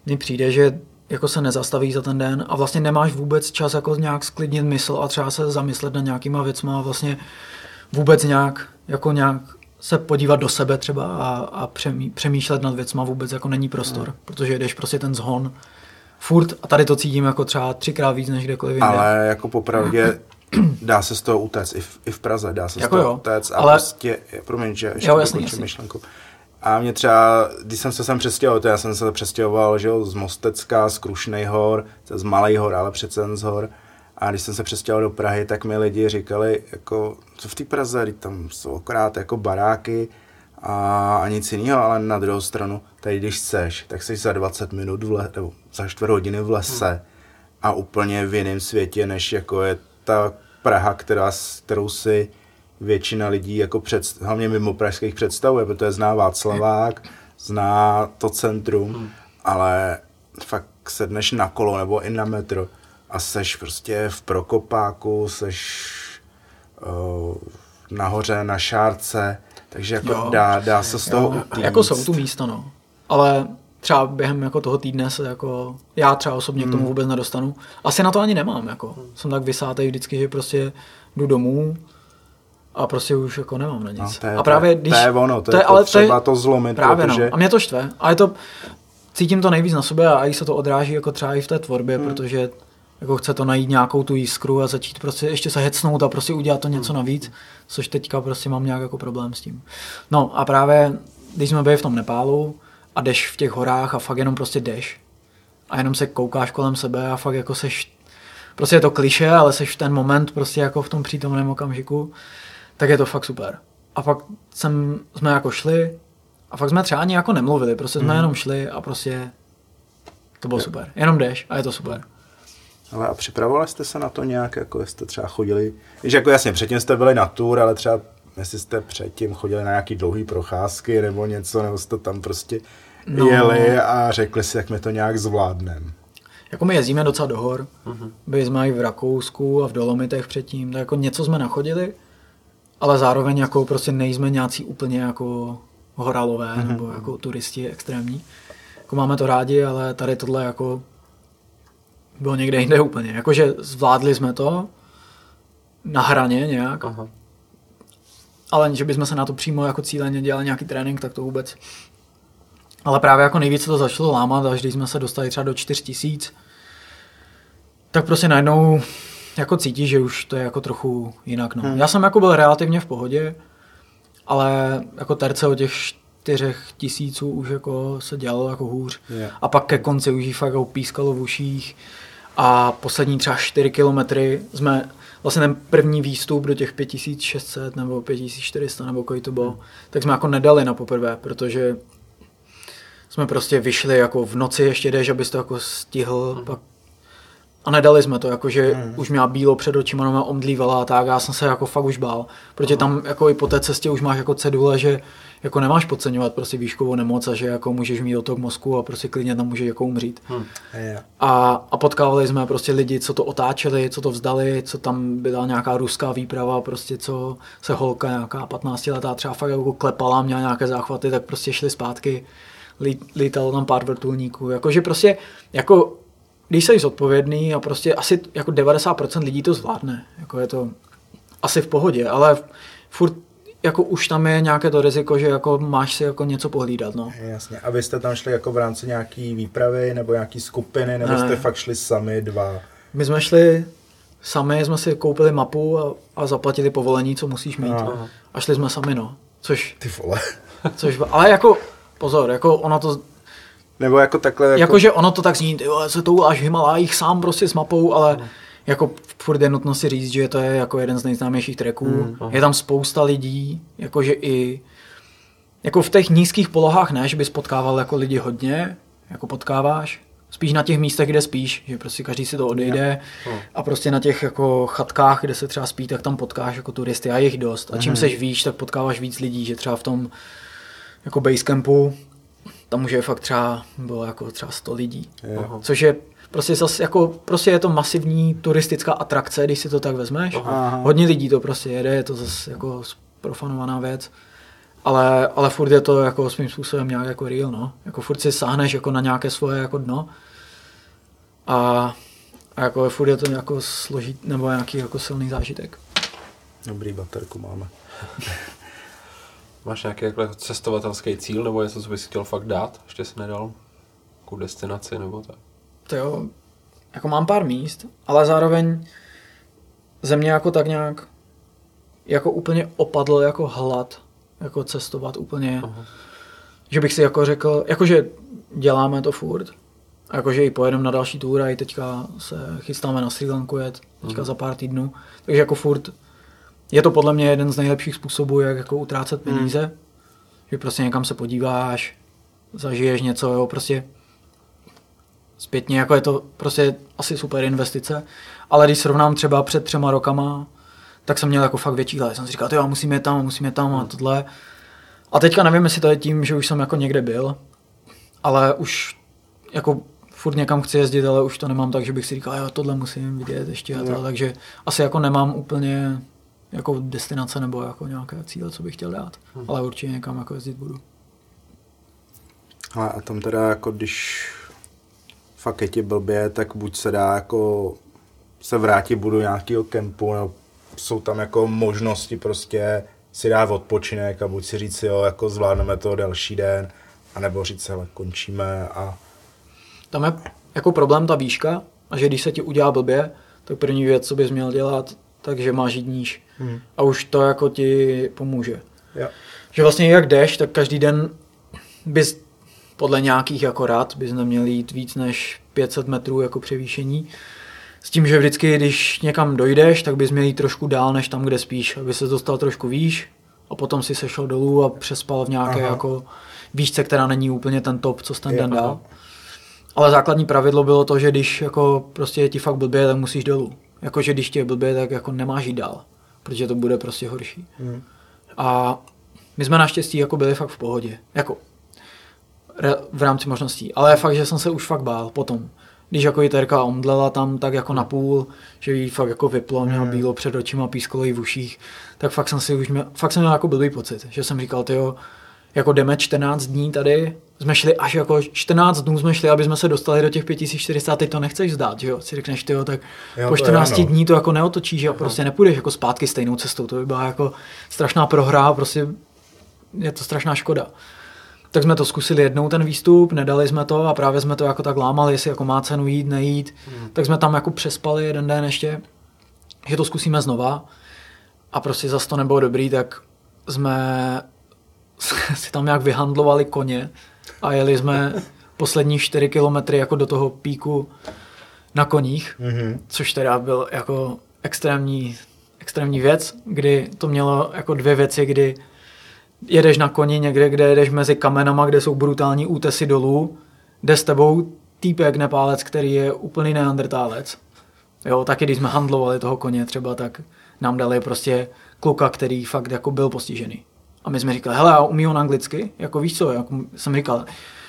mi přijde, že jako se nezastaví za ten den a vlastně nemáš vůbec čas jako nějak sklidnit mysl a třeba se zamyslet na nějakýma věcma a vlastně vůbec nějak, jako nějak se podívat do sebe třeba a, a přemý, přemýšlet nad věcma vůbec jako není prostor, Hmm. protože jdeš prostě ten zhon furt a tady to cítím jako třeba třikrát víc než kdekoliv jinde. Ale jako popravdě dá se z toho utéct. I v, i v Praze dá se Jako z toho jo, utéct. A ale- prostě, promiň, že ještě Jo, jasný, jasný. myšlenku. A mě třeba, když jsem se sem přestěhoval, to já jsem se přestěhoval, že jo, z Mostecka, z Krušnej hor, z Malej hor, ale přece z hor. A když jsem se přestěhoval do Prahy, tak mi lidi říkali, jako, co v té Praze, tam jsou akorát jako baráky a, a nic jiného, ale na druhou stranu, tady když chceš, tak jsi za 20 minut v le, nebo za čtvrt hodiny v lese a úplně v jiném světě, než jako je ta Praha, která, kterou si většina lidí jako před, hlavně mimo pražských představuje, protože zná Václavák, zná to centrum, hmm. ale fakt sedneš na kolo nebo i na metro a seš prostě v Prokopáku, seš uh, nahoře na Šárce, takže jako Jo. dá, dá se z toho Jo, utíct. Jako jsou tu místa, no. Ale třeba během jako toho týdne se jako, já třeba osobně Hmm. k tomu vůbec nedostanu. Asi na to ani nemám, jako. Jsem tak vysátej vždycky, že prostě jdu domů a prostě už jako nemám na nic. No, to je- a právě to je- když... to je ono, to je potřeba to zlomit, Právě protože- no. A mě to štve. A je to, cítím to nejvíc na sobě a i se to odráží jako třeba i v té tvorbě, Hmm. protože jako chce to najít nějakou tu jiskru a začít prostě ještě se hecnout a prostě udělat to něco navíc, což teďka prostě mám nějak jako problém s tím. No a právě, když jsme byli v tom Nepálu a jdeš v těch horách a fakt jenom prostě jdeš a jenom se koukáš kolem sebe a fakt jako seš, prostě je to kliše, ale seš v ten moment prostě jako v tom přítomném okamžiku, tak je to fakt super. A pak jsem, jsme jako šli a fakt jsme třeba ani jako nemluvili, prostě jsme jenom šli a prostě to bylo super. Jenom jdeš a je to super. Ale a připravovali jste se na to nějak, jako jste třeba chodili, víš, jako jasně, předtím jste byli na tour, ale třeba jestli jste předtím chodili na nějaký dlouhý procházky nebo něco, nebo jste tam prostě No. jeli a řekli si, jak my to nějak zvládneme. Jako my jezdíme docela do hor, byli jsme i v Rakousku a v Dolomitech předtím, tak jako něco jsme nachodili, ale zároveň jako prostě nejsme nějací úplně jako horalové nebo jako turisti extrémní. Jako máme to rádi, ale tady tohle jako bylo někde jinde úplně. Jakože zvládli jsme to na hraně nějak, Aha. ale že bychom se na to přímo jako cíleně dělali nějaký trénink, tak to vůbec. Ale právě jako nejvíc se to začalo lámat, až když jsme se dostali třeba do 4000, tak prostě najednou jako cítíš, že už to je jako trochu jinak. No. Hmm. Já jsem jako byl relativně v pohodě, ale jako terce o těch čtyřech tisíců už jako se dělalo jako hůř. Je. A pak ke konci už jí fakt jako pískalo v uších a poslední třeba 4 kilometry jsme vlastně ten první výstup do těch 5600 nebo 5400 nebo kolik to bylo, tak jsme jako nedali na poprvé, protože jsme prostě vyšli jako v noci ještě jdeš, abys to jako stihl, pak a nedali jsme to, jakože Mhm. už měla bílo před očima, no omdlívala a tak, já jsem se jako fakt už bál, protože tam jako i po té cestě už máš jako cedule, že jako nemáš podceňovat prostě výškovou nemoc a že jako můžeš mít otok mozku a prostě klidně tam můžeš jako umřít. Je. A, a potkávali jsme prostě lidi, co to otáčeli, co to vzdali, co tam byla nějaká ruská výprava, prostě co se holka nějaká 15 letá třeba fakt jako klepala, měla nějaké záchvaty, tak prostě šli zpátky, lítalo tam pár vrtulníků, jakože prostě jako když jsi zodpovědný a prostě asi jako 90% lidí to zvládne, jako je to asi v pohodě, ale furt jako už tam je nějaké to riziko, že jako máš si jako něco pohlídat, no. Jasně. A vy jste tam šli jako v rámci nějaký výpravy nebo nějaký skupiny, nebo Ne. jste fakt šli sami dva? My jsme šli sami, jsme si koupili mapu a, a zaplatili povolení, co musíš mít. Aha. A šli jsme sami, no. Což, Ty vole. což, ale jako, pozor, jako ono to, Nebo jako takhle, jako, jako, že ono to tak zní, ty vole, se tou až v Himalájích sám prostě s mapou, ale jako furt je nutno si říct, že to je jako jeden z nejznámějších tracků. Mm, je tam spousta lidí, jakože i jako v těch nízkých polohách ne, že bys potkával jako lidi hodně, jako potkáváš, spíš na těch místech, kde spíš, že prostě každý si to odejde. A prostě na těch jako chatkách, kde se třeba spí, tak tam potkáš jako turisty a je jich dost. A čím seš výš, tak potkáváš víc lidí, že třeba v tom jako basecampu tam už je fakt třeba, bylo jako třeba 100 lidí. Jo. Což je prostě zase jako, prostě je to masivní turistická atrakce, když si to tak vezmeš. Aha. Hodně lidí to prostě jede, je to zase jako profanovaná věc. Ale, ale furt je to jako svým způsobem nějak jako real, no. Jako furt si sáhneš jako na nějaké svoje jako dno. A, a jako furt je to jako složit, nebo nějaký jako silný zážitek. Dobrý baterku máme. Máš nějaký jako cestovatelský cíl nebo něco, co bys chtěl fakt dát? Ještě jsi nedal? Jakou destinaci nebo tak? To jo, jako mám pár míst, ale zároveň země jako tak nějak jako úplně opadl jako hlad, jako cestovat úplně, Aha. že bych si jako řekl, jakože děláme to furt, jakože i pojedeme na další tour a i teďka se chystáme na Sri Lanku jet, teďka za pár týdnů, takže jako furt je to podle mě jeden z nejlepších způsobů, jak jako utrácet peníze, že prostě někam se podíváš, zažiješ něco, jo, prostě zpětně, jako je to prostě asi super investice, ale když srovnám třeba před třema rokama, tak jsem měl jako fakt větší hled. Jsem si říkal, jo, musíme tam, musíme tam a tohle. A teďka nevím, jestli to je tím, že už jsem jako někde byl, ale už jako furt někam chci jezdit, ale už to nemám tak, že bych si říkal, jo, tohle musím vidět ještě a to, takže asi jako nemám úplně jako destinace nebo jako nějaké cíle, co bych chtěl dát, ale určitě někam jako jezdit budu. Ale a tam teda jako když fakt je ti blbě, tak buď se dá jako se vrátit budu nějakého kempu, nebo jsou tam jako možnosti prostě si dát odpočinek a buď si říct, jo, jako zvládneme to další den, anebo říct, hele, končíme a Tam je jako problém ta výška a že když se ti udělá blbě, tak první věc, co bys měl dělat, takže máš jít níž. Hmm. A už to jako ti pomůže. jo. Že vlastně jak jdeš, tak každý den bys podle nějakých jako rad bys neměl jít víc než 500 metrů jako převýšení. S tím, že vždycky, když někam dojdeš, tak bys měl jít trošku dál než tam, kde spíš, aby se dostal trošku výš a potom si sešel dolů a přespal v nějaké Aha. jako výšce, která není úplně ten top, co jsi ten Jo, den dal. Ale základní pravidlo bylo to, že když jako prostě je ti fakt blbě, tak musíš dolů. Jakože když ti je blbě, tak jako nemáš jít dál, protože to bude prostě horší. Hmm. A my jsme naštěstí jako byli fakt v pohodě. Jako re- v rámci možností. Ale fakt, že jsem se už fakt bál potom. Když jako i Terka omdlela tam tak jako na půl, že jí fakt jako vyplo, měla Hmm. bílo před očima, pískalo jí v uších, tak fakt jsem si už měl, fakt jsem měl jako blbý pocit, že jsem říkal, tyjo, jako jdeme 14 dní tady jsme šli až jako 14 dnů jsme šli, aby jsme se dostali do těch 5400, teď to nechceš zdát, že jo? Si řekneš, ty jo, tak Jo, to po je 14 ano. dní to jako neotočíš, že jo? Prostě nepůjdeš jako zpátky stejnou cestou, to by byla jako strašná prohra, prostě je to strašná škoda. Tak jsme to zkusili jednou ten výstup, nedali jsme to a právě jsme to jako tak lámali, jestli jako má cenu jít, nejít. Hmm. Tak jsme tam jako přespali jeden den ještě, že to zkusíme znova a prostě zase to nebylo dobrý, tak jsme si tam nějak vyhandlovali koně a jeli jsme poslední 4 kilometry jako do toho píku na koních, Mhm. což teda byl jako extrémní, extrémní věc, kdy to mělo jako dvě věci, kdy jedeš na koni někde, kde jedeš mezi kamenama, kde jsou brutální útesy dolů, jde s tebou týpek nepálec, který je úplný neandertálec. Jo, taky když jsme handlovali toho koně třeba, tak nám dali prostě kluka, který fakt jako byl postižený. A my jsme říkali, hele, a umí on anglicky? Jako víš co, jako jsem říkal,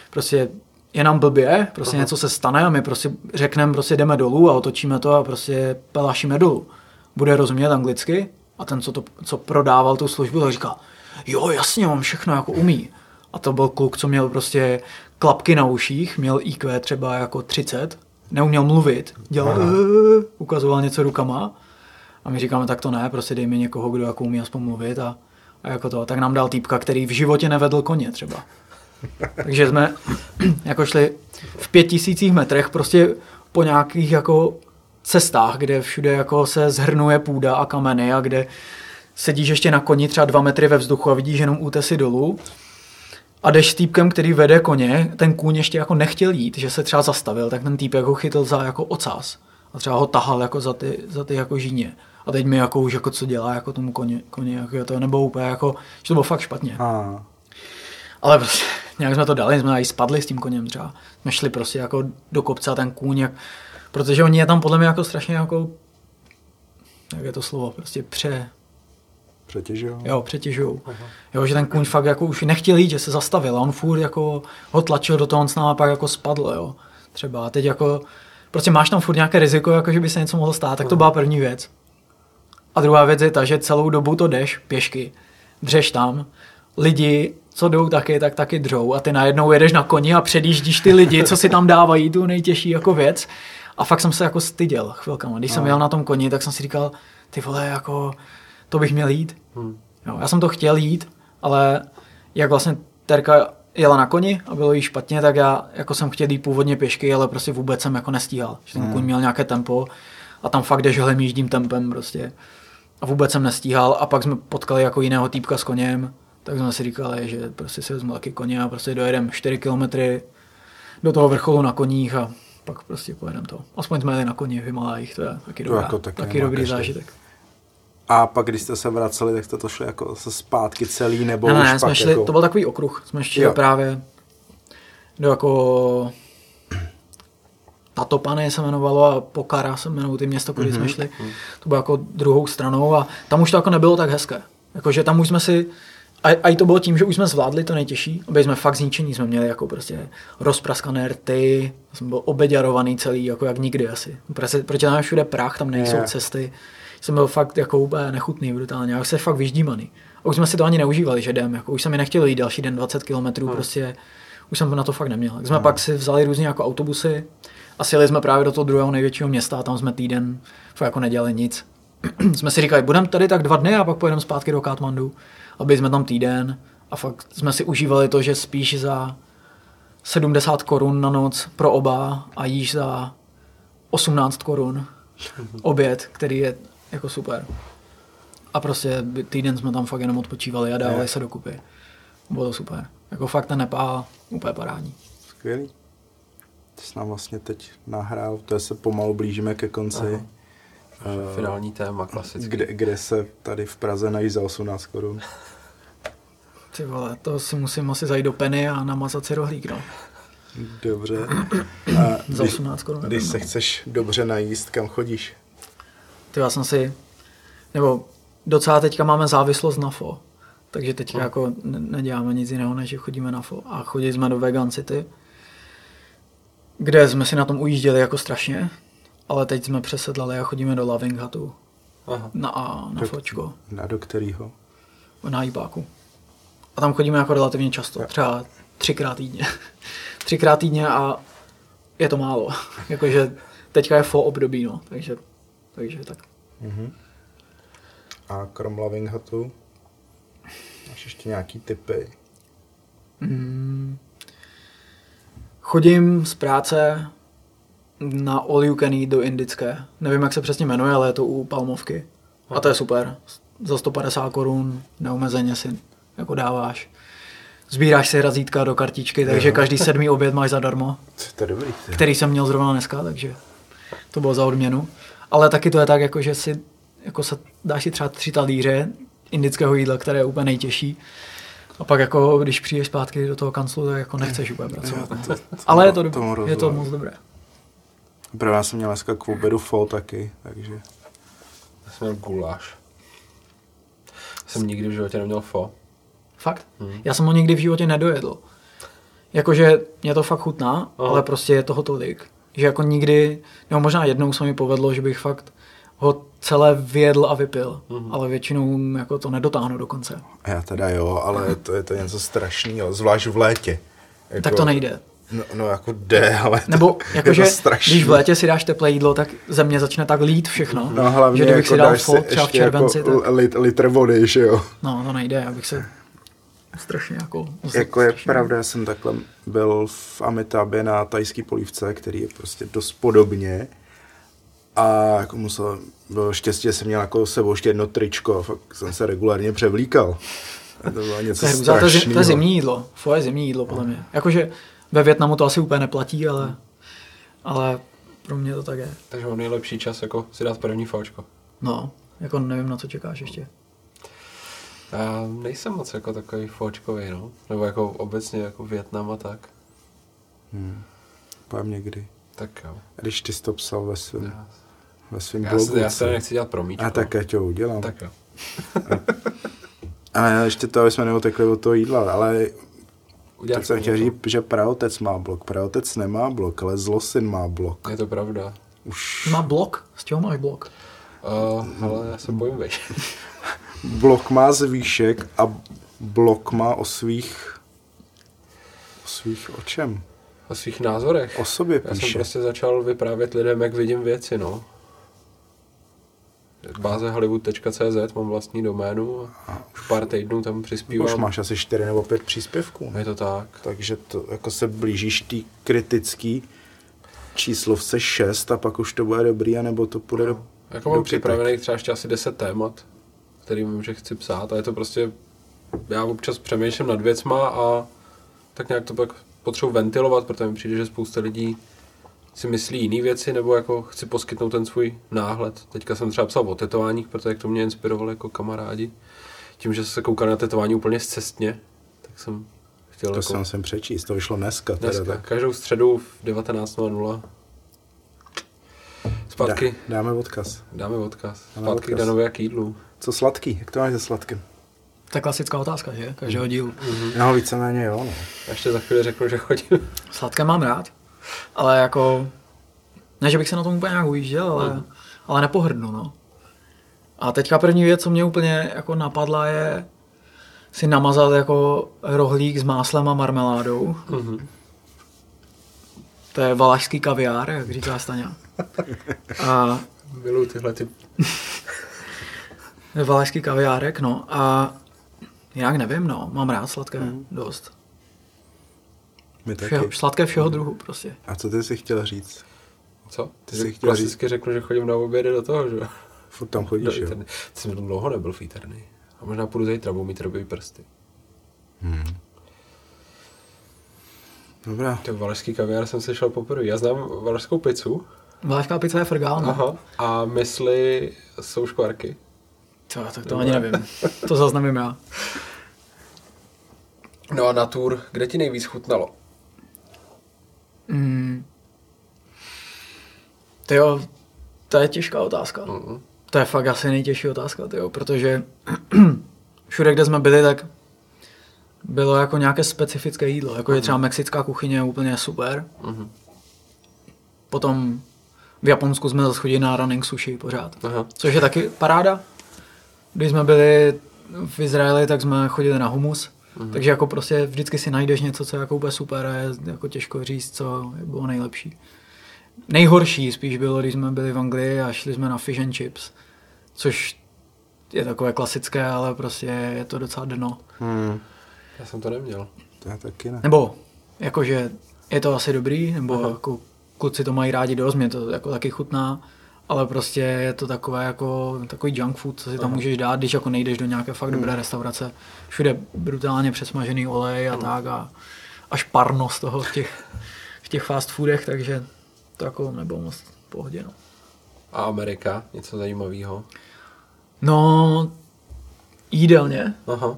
prostě je nám blbě, prostě něco se stane a my prostě řekneme, prostě jdeme dolů a otočíme to a prostě pelašíme dolů. Bude rozumět anglicky a ten, co, to, co prodával tu službu, tak říkal, jo, jasně, on všechno jako umí. A to byl kluk, co měl prostě klapky na uších, měl IQ třeba jako 30, neuměl mluvit, dělal, "Eh", ukazoval něco rukama a my říkáme, tak to ne, prostě dej mi někoho, kdo jako umí aspoň mluvit a, a jako to. Tak nám dal týpka, který v životě nevedl koně třeba. Takže jsme jako šli v pět tisících metrech prostě po nějakých jako cestách, kde všude jako se zhrnuje půda a kameny a kde sedíš ještě na koni třeba dva metry ve vzduchu a vidíš jenom útesy dolů a jdeš s týpkem, který vede koně, ten kůň ještě jako nechtěl jít, že se třeba zastavil, tak ten týpek ho chytil za jako ocas a třeba ho tahal jako za ty, za ty jako žíně. A teď mi jako už jako co dělá jako tomu koni, koni jako je to nebo úplně jako, že to bylo fakt špatně. A, Ale prostě nějak jsme to dali, jsme i spadli s tím koněm třeba. Jsme šli prostě jako do kopce a ten kůň, jak, protože oni je tam podle mě jako strašně jako, jak je to slovo, prostě pře, přetěžují. jo, přetěžujou. Jo, že ten kůň fakt jako už nechtěl jít, že se zastavil a on furt jako ho tlačil do toho, on s náma pak jako spadl, jo. Třeba a teď jako, prostě máš tam furt nějaké riziko, jako že by se něco mohlo stát, tak to byla první věc. A druhá věc je ta, že celou dobu to jdeš pěšky, dřeš tam, lidi, co jdou taky, tak taky dřou a ty najednou jedeš na koni a předjíždíš ty lidi, co si tam dávají tu nejtěžší jako věc. A fakt jsem se jako styděl chvilkama. Když jsem jel na tom koni, tak jsem si říkal, ty vole, jako, to bych měl jít. Jo, já jsem to chtěl jít, ale jak vlastně Terka jela na koni a bylo jí špatně, tak já jako jsem chtěl jít původně pěšky, ale prostě vůbec jsem jako nestíhal. Že ten kůň měl nějaké tempo a tam fakt jdeš hlemíždím tempem prostě. A vůbec jsem nestíhal a pak jsme potkali jako jiného týpka s koněm, tak jsme si říkali, že prostě si vezmu taky koně a prostě dojedeme 4 kilometry do toho vrcholu na koních a pak prostě pojedeme to. Aspoň jsme jeli na koni v Himalajích, to je taky, dobrá, jako taky taky dobrý každý. zážitek. a pak, když jste se vraceli, tak jste to šli jako se zpátky celý, nebo Ne, už ne, pak jsme šli, jako... to byl takový okruh, jsme šli Jo. právě do jako Tatopany se jmenovalo a Pokara se jmenovalo ty město, kudy Mhm. jsme šli. To bylo jako druhou stranou a tam už to jako nebylo tak hezké. Jakože tam už jsme si, a, a i to bylo tím, že už jsme zvládli to nejtěžší, aby jsme fakt zničení, jsme měli jako prostě rozpraskané rty, jsem byl obeďarovaný celý, jako jak nikdy asi. Protože, protože tam je všude prach, tam nejsou Je. cesty. Jsem byl fakt jako úplně nechutný, brutálně, jak se fakt vyždímaný. A už jsme si to ani neužívali, že jdem, jako už jsem mi nechtěl jít další den 20 km, hmm. prostě už jsem na to fakt neměl. Tak jsme hmm. pak si vzali různě jako autobusy a sjeli jsme právě do toho druhého největšího města a tam jsme týden fakt jako nedělali nic. jsme si říkali, budeme tady tak dva dny a pak pojedeme zpátky do Katmandu. A byli jsme tam týden a fakt jsme si užívali to, že spíš za 70 korun na noc pro oba a jíš za 18 korun oběd, který je jako super. A prostě týden jsme tam fakt jenom odpočívali a dávali Je. se dokupy. Bylo to super. Jako fakt ten Nepál úplně parádní. Skvělý. Ty jsi nám vlastně teď nahrál, to je se pomalu blížíme ke konci. Aha. Eh, Finální téma, klasicky. kde, kde se tady v Praze nají za 18 korun. Ty vole, to si musím asi zajít do Penny a namazat si rohlík, no. Dobře. A Za když, 18 korun. když se no. chceš dobře najíst, kam chodíš? Ty já jsem si, nebo docela teďka máme závislost na FO, takže teďka No. jako ne- neděláme nic jiného, než že chodíme na FO. A chodili jsme do Vegan City, kde jsme si na tom ujížděli jako strašně, ale teď jsme přesedlali a chodíme do Loving Hutu Aha. na, a, na Do- fočko, Na do kterýho? na jíbáku. A tam chodíme jako relativně často, třeba třikrát týdně. třikrát týdně a je to málo. Jakože teďka je fo období, no. Takže, takže tak. A krom Loving Hutu máš ještě nějaký typy? Chodím z práce na All You Can Eat do indické. Nevím, jak se přesně jmenuje, ale je to u Palmovky. A to je super. Za 150 korun neomezeně si jako dáváš. Sbíráš si razítka do kartičky, takže každý sedmý oběd máš zadarmo, To je dobrý. Ty. který jsem měl zrovna dneska, takže to bylo za odměnu. Ale taky to je tak, jako, že si jako se, dáš si třeba tři talíře indického jídla, které je úplně nejtěžší. A pak jako, když přijdeš zpátky do toho kanclu, tak jako nechceš úplně pracovat. To- Ale je to, dobré, je to moc dobré. Pro nás jsem měl dneska k obědu fol taky, takže Já jsem měl guláš. Jsem nikdy v životě neměl fo. Fakt. Já jsem ho nikdy v životě nedojedl. Jakože mě to fakt chutná, Aha. ale prostě je toho tolik. Že jako nikdy, nebo možná jednou se mi povedlo, že bych fakt ho celé vyjedl a vypil. Ale většinou jako to nedotáhnu do konce. já teda jo, ale to je to něco strašného, zvlášť v létě. Jako, Tak to nejde. No, no jako jde, ale Nebo to, jakože, je to strašný. když v létě si dáš teplé jídlo, tak ze mě začne tak lít všechno. No hlavně že kdybych jako si dal dáš fol si třeba v ještě červenci, jako tak lit, litr vody, že jo. no to nejde, abych se strašně jako... Jako je strašně- pravda, já jsem takhle byl v Amitabě na tajský polívce, který je prostě dost podobně. A jako musel, bylo štěstí, že jsem měl jako s sebou ještě jedno tričko a fakt jsem se regulárně převlíkal. A to bylo něco To je, to, je, to zimní jídlo. Fo je zimní jídlo, podle mě. Jakože ve Větnamu to asi úplně neplatí, ale, ale pro mě to tak je. Takže mám nejlepší čas jako si dát první fočko. No, jako nevím, na co čekáš ještě. Já nejsem moc jako takový fočkový, no. Nebo jako obecně jako Větnam a tak. Povím někdy. Tak jo. Když ty jsi to psal ve svém, Já, ve svém já, blogu. se, já se nechci dělat promíčko. a tak já tě udělám. Tak jo. A ještě to, aby jsme neotekli od toho jídla, ale Udělat tak jsem chtěl říct, že praotec má blok. Praotec nemá blok, ale zlosin má blok. Je to pravda. Už Má blok? Z čeho máš blok? Uh, ale já se bojím, veď. blok má z výšek a blok má o svých o svých o čem? O svých názorech. O sobě Já jsem píše. prostě začal vyprávět lidem, jak vidím věci, no. Báze hollywood.cz, mám vlastní doménu a už pár týdnů tam Už přispívám. máš asi čtyři nebo pět příspěvků. Je to tak. Takže to jako se blížíš tý kritický číslovce 6 a pak už to bude dobrý, anebo to půjde do... Jako mám připravených třeba ještě asi 10 témat, kterým že chci psát a je to prostě, já občas přemýšlím nad věcma a tak nějak to pak potřebuji ventilovat, protože mi přijde, že spousta lidí si myslí jiné věci, nebo jako chci poskytnout ten svůj náhled. Teďka jsem třeba psal o tetováních, protože to mě inspirovalo jako kamarádi. Tím, že se koukali na tetování úplně zcestně, tak jsem chtěl To jako... jsem sem přečíst, to vyšlo dneska. Teda, Dneska, tak. každou středu v 19.00. Zpátky, Dá, dáme odkaz. dáme odkaz. Dáme Zpátky k odkaz. Danovi a k jídlu. Co sladký? Jak to máš se sladkým? To je klasická otázka, že? Každého dílu. No víceméně jo, no. Já ještě za chvíli řeknu, že chodím. Sladké mám rád, ale jako... Ne, že bych se na tom úplně nějak ujížděl, ale, ale nepohrdnu, no. A teďka první věc, co mě úplně jako napadla, je si namazat jako rohlík s máslem a marmeládou. To je valašský kaviár, jak říká Staňa. A Miluji tyhle ty... valašský kaviárek, no. A jinak nevím, no. Mám rád sladké, dost. My taky. Všeho, sladké všeho druhu prostě. A co ty jsi chtěl říct? Co? Ty jsi si chtěl klasicky řeknu, že chodím na obědy do toho, že jo? Furt tam Do chodíš, jo? Eterny. Ty jsem tam dlouho nebyl v Eterny. A možná půjdu zítra, budu mít robivý prsty. Dobrá. Ty valašský kaviár jsem se šel poprvé. Já znám valašskou pizzu. Valašská pizza je frgál, no. Aha. A mysli jsou škvarky. Co, tak to ani nevím. To zaznamím já. No a na tour, kde ti nejvíc chutnalo? Mm. Tyjo, to je těžká otázka. Mm. To je fakt asi nejtěžší otázka, tyjo, protože všude, kde jsme byli, tak bylo jako nějaké specifické jídlo. Jako je třeba mexická kuchyně úplně super. Mhm. Potom v Japonsku jsme zase chodili na running sushi pořád. Aha. Což je taky paráda. Když jsme byli v Izraeli, tak jsme chodili na humus. Mm. Takže jako prostě vždycky si najdeš něco, co je jako úplně super a je jako těžko říct, co bylo nejlepší. Nejhorší spíš bylo, když jsme byli v Anglii a šli jsme na fish and chips, což je takové klasické, ale prostě je to docela dno. Hmm. Já jsem to neměl. To já taky ne. Nebo, jakože je to asi dobrý, nebo Aha. jako kluci to mají rádi dost, mě to jako taky chutná, ale prostě je to takové jako takový junk food, co si tam Aha. můžeš dát, když jako nejdeš do nějaké fakt dobré hmm. restaurace. Všude brutálně přesmažený olej a hmm. tak a až parno z toho v těch, v těch fast foodech, takže to jako nebylo moc pohodě. No. A Amerika? Něco zajímavého? No, jídelně. Aha.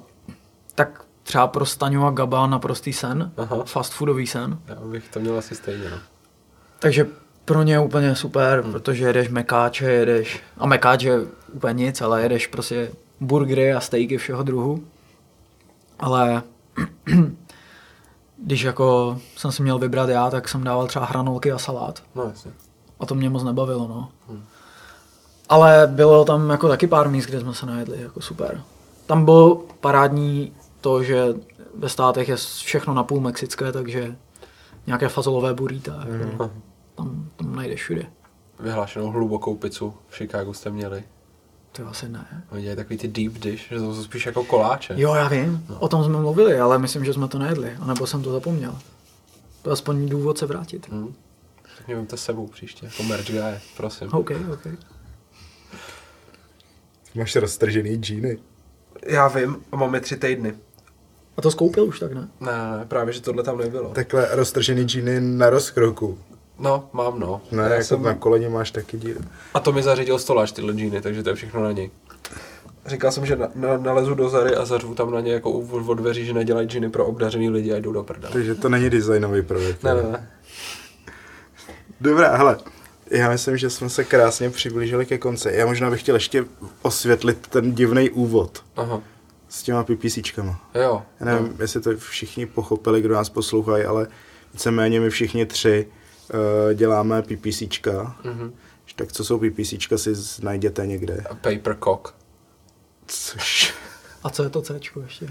Tak třeba pro Staňu a Gaba naprostý sen, Aha. fast foodový sen. Já bych to měl asi stejně, no. Takže pro ně je úplně super, hmm. protože jedeš mekáče, jedeš, a mekáče úplně nic, ale jedeš prostě burgery a steaky všeho druhu. Ale když jako jsem si měl vybrat já, tak jsem dával třeba hranolky a salát. No jasně. A to mě moc nebavilo, no. Hmm. Ale bylo tam jako taky pár míst, kde jsme se najedli, jako super. Tam bylo parádní to, že ve státech je všechno napůl mexické, takže nějaké fazolové burrita, jako, mm. Tam, tam najdeš všude. Vyhlášenou hlubokou pizzu v Chicagu jste měli. To asi ne. Oni dělají takový ty deep dish, že to jsou spíš jako koláče. Jo, já vím, no. o tom jsme mluvili, ale myslím, že jsme to nejedli, anebo jsem to zapomněl. To je aspoň důvod se vrátit. Hmm. Tak mě vemte sebou příště, jako merch guy, prosím. OK, OK. Máš roztržený džíny. Já vím, a máme tři týdny. A to skoupil už tak, ne? Ne, ne, právě, že tohle tam nebylo. Takhle roztržený džíny na rozkroku. No, mám no. Ne, Já jako jsem... na koleně máš taky díry. A to mi zařídil stolář tyhle džíny, takže to je všechno na něj. Říkal jsem, že na, na, nalezu do Zary a zařvu tam na ně jako od, dveří, že nedělají džiny pro obdařený lidi a jdou do prdele. Takže to není designový projekt. Ne, ne, ne. Dobrá, hele, já myslím, že jsme se krásně přiblížili ke konci. Já možná bych chtěl ještě osvětlit ten divný úvod. Aha. S těma PPCčkama. Jo. Já nevím, no. jestli to všichni pochopili, kdo nás poslouchají, ale víceméně my všichni tři uh, děláme PPCčka. Mm-hmm. Tak co jsou PPCčka, si najděte někde. A paper cock. Což... A co je to C ještě?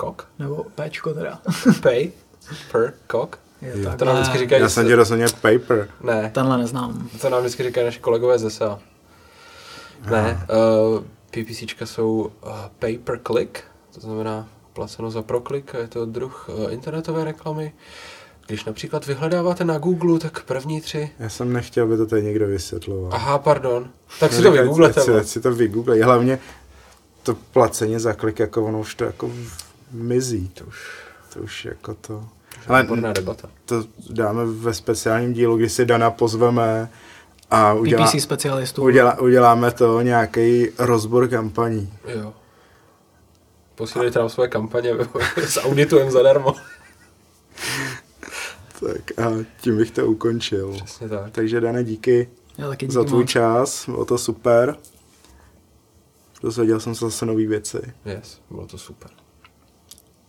Cock? Nebo Pčko teda? Pay? Per cock? Je. To nám vždycky říkají, Já jsem tě rozuměl paper. Ne, Tenhle neznám. to nám vždycky říkají naši kolegové ze SEA. Ne, uh, PPCčka jsou uh, pay per click, to znamená placeno za proklik, a je to druh uh, internetové reklamy. Když například vyhledáváte na Google, tak první tři... Já jsem nechtěl, aby to tady někdo vysvětloval. Aha, pardon. Tak si to vygooglete. ať si- si to vygooglej. Hlavně to placení za klik, jako ono už to jako mizí. To už, to už jako to... Ale debata. to dáme ve speciálním dílu, kdy si Dana pozveme a udělá, PPC specialistů. udělá, uděláme to nějaký rozbor kampaní. Jo. Posílejte nám svoje kampaně, s auditujem zadarmo. Tak a tím bych to ukončil. Přesně tak. Takže Dane, díky Já taky díky za tvůj moc. čas, bylo to super. Dozvěděl jsem se zase nové věci. Yes, bylo to super.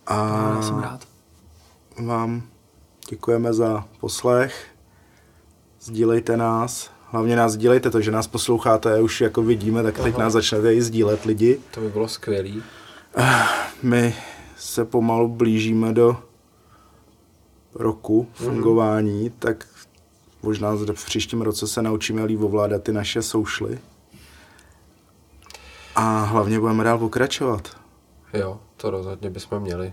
A Já jsem rád. vám děkujeme za poslech. Sdílejte nás. Hlavně nás sdílejte to, že nás posloucháte, už jako vidíme, tak teď Aha. nás začnete i sdílet lidi. To by bylo skvělý. My se pomalu blížíme do roku fungování, tak možná v příštím roce se naučíme líp ovládat ty naše soušly. A hlavně budeme dál pokračovat. Jo, to rozhodně bychom měli.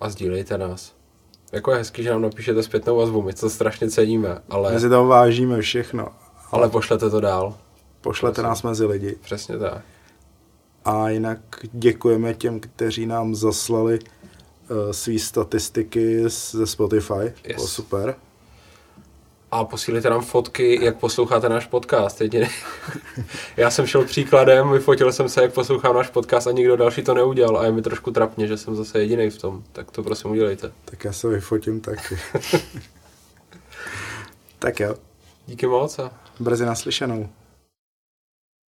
A sdílejte nás. Jako je hezký, že nám napíšete zpětnou vazbu, my to strašně ceníme, ale, My si toho vážíme všechno. ale pošlete to dál. Pošlete Prosím. nás mezi lidi. Přesně tak. A jinak děkujeme těm, kteří nám zaslali své statistiky ze Spotify. Yes. Bylo super. A posílejte nám fotky, jak posloucháte náš podcast. Jedině. Já jsem šel příkladem, vyfotil jsem se, jak poslouchám náš podcast a nikdo další to neudělal. A je mi trošku trapně, že jsem zase jediný v tom. Tak to prosím udělejte. Tak já se vyfotím taky. tak jo, Díky moc a brzy naslyšenou.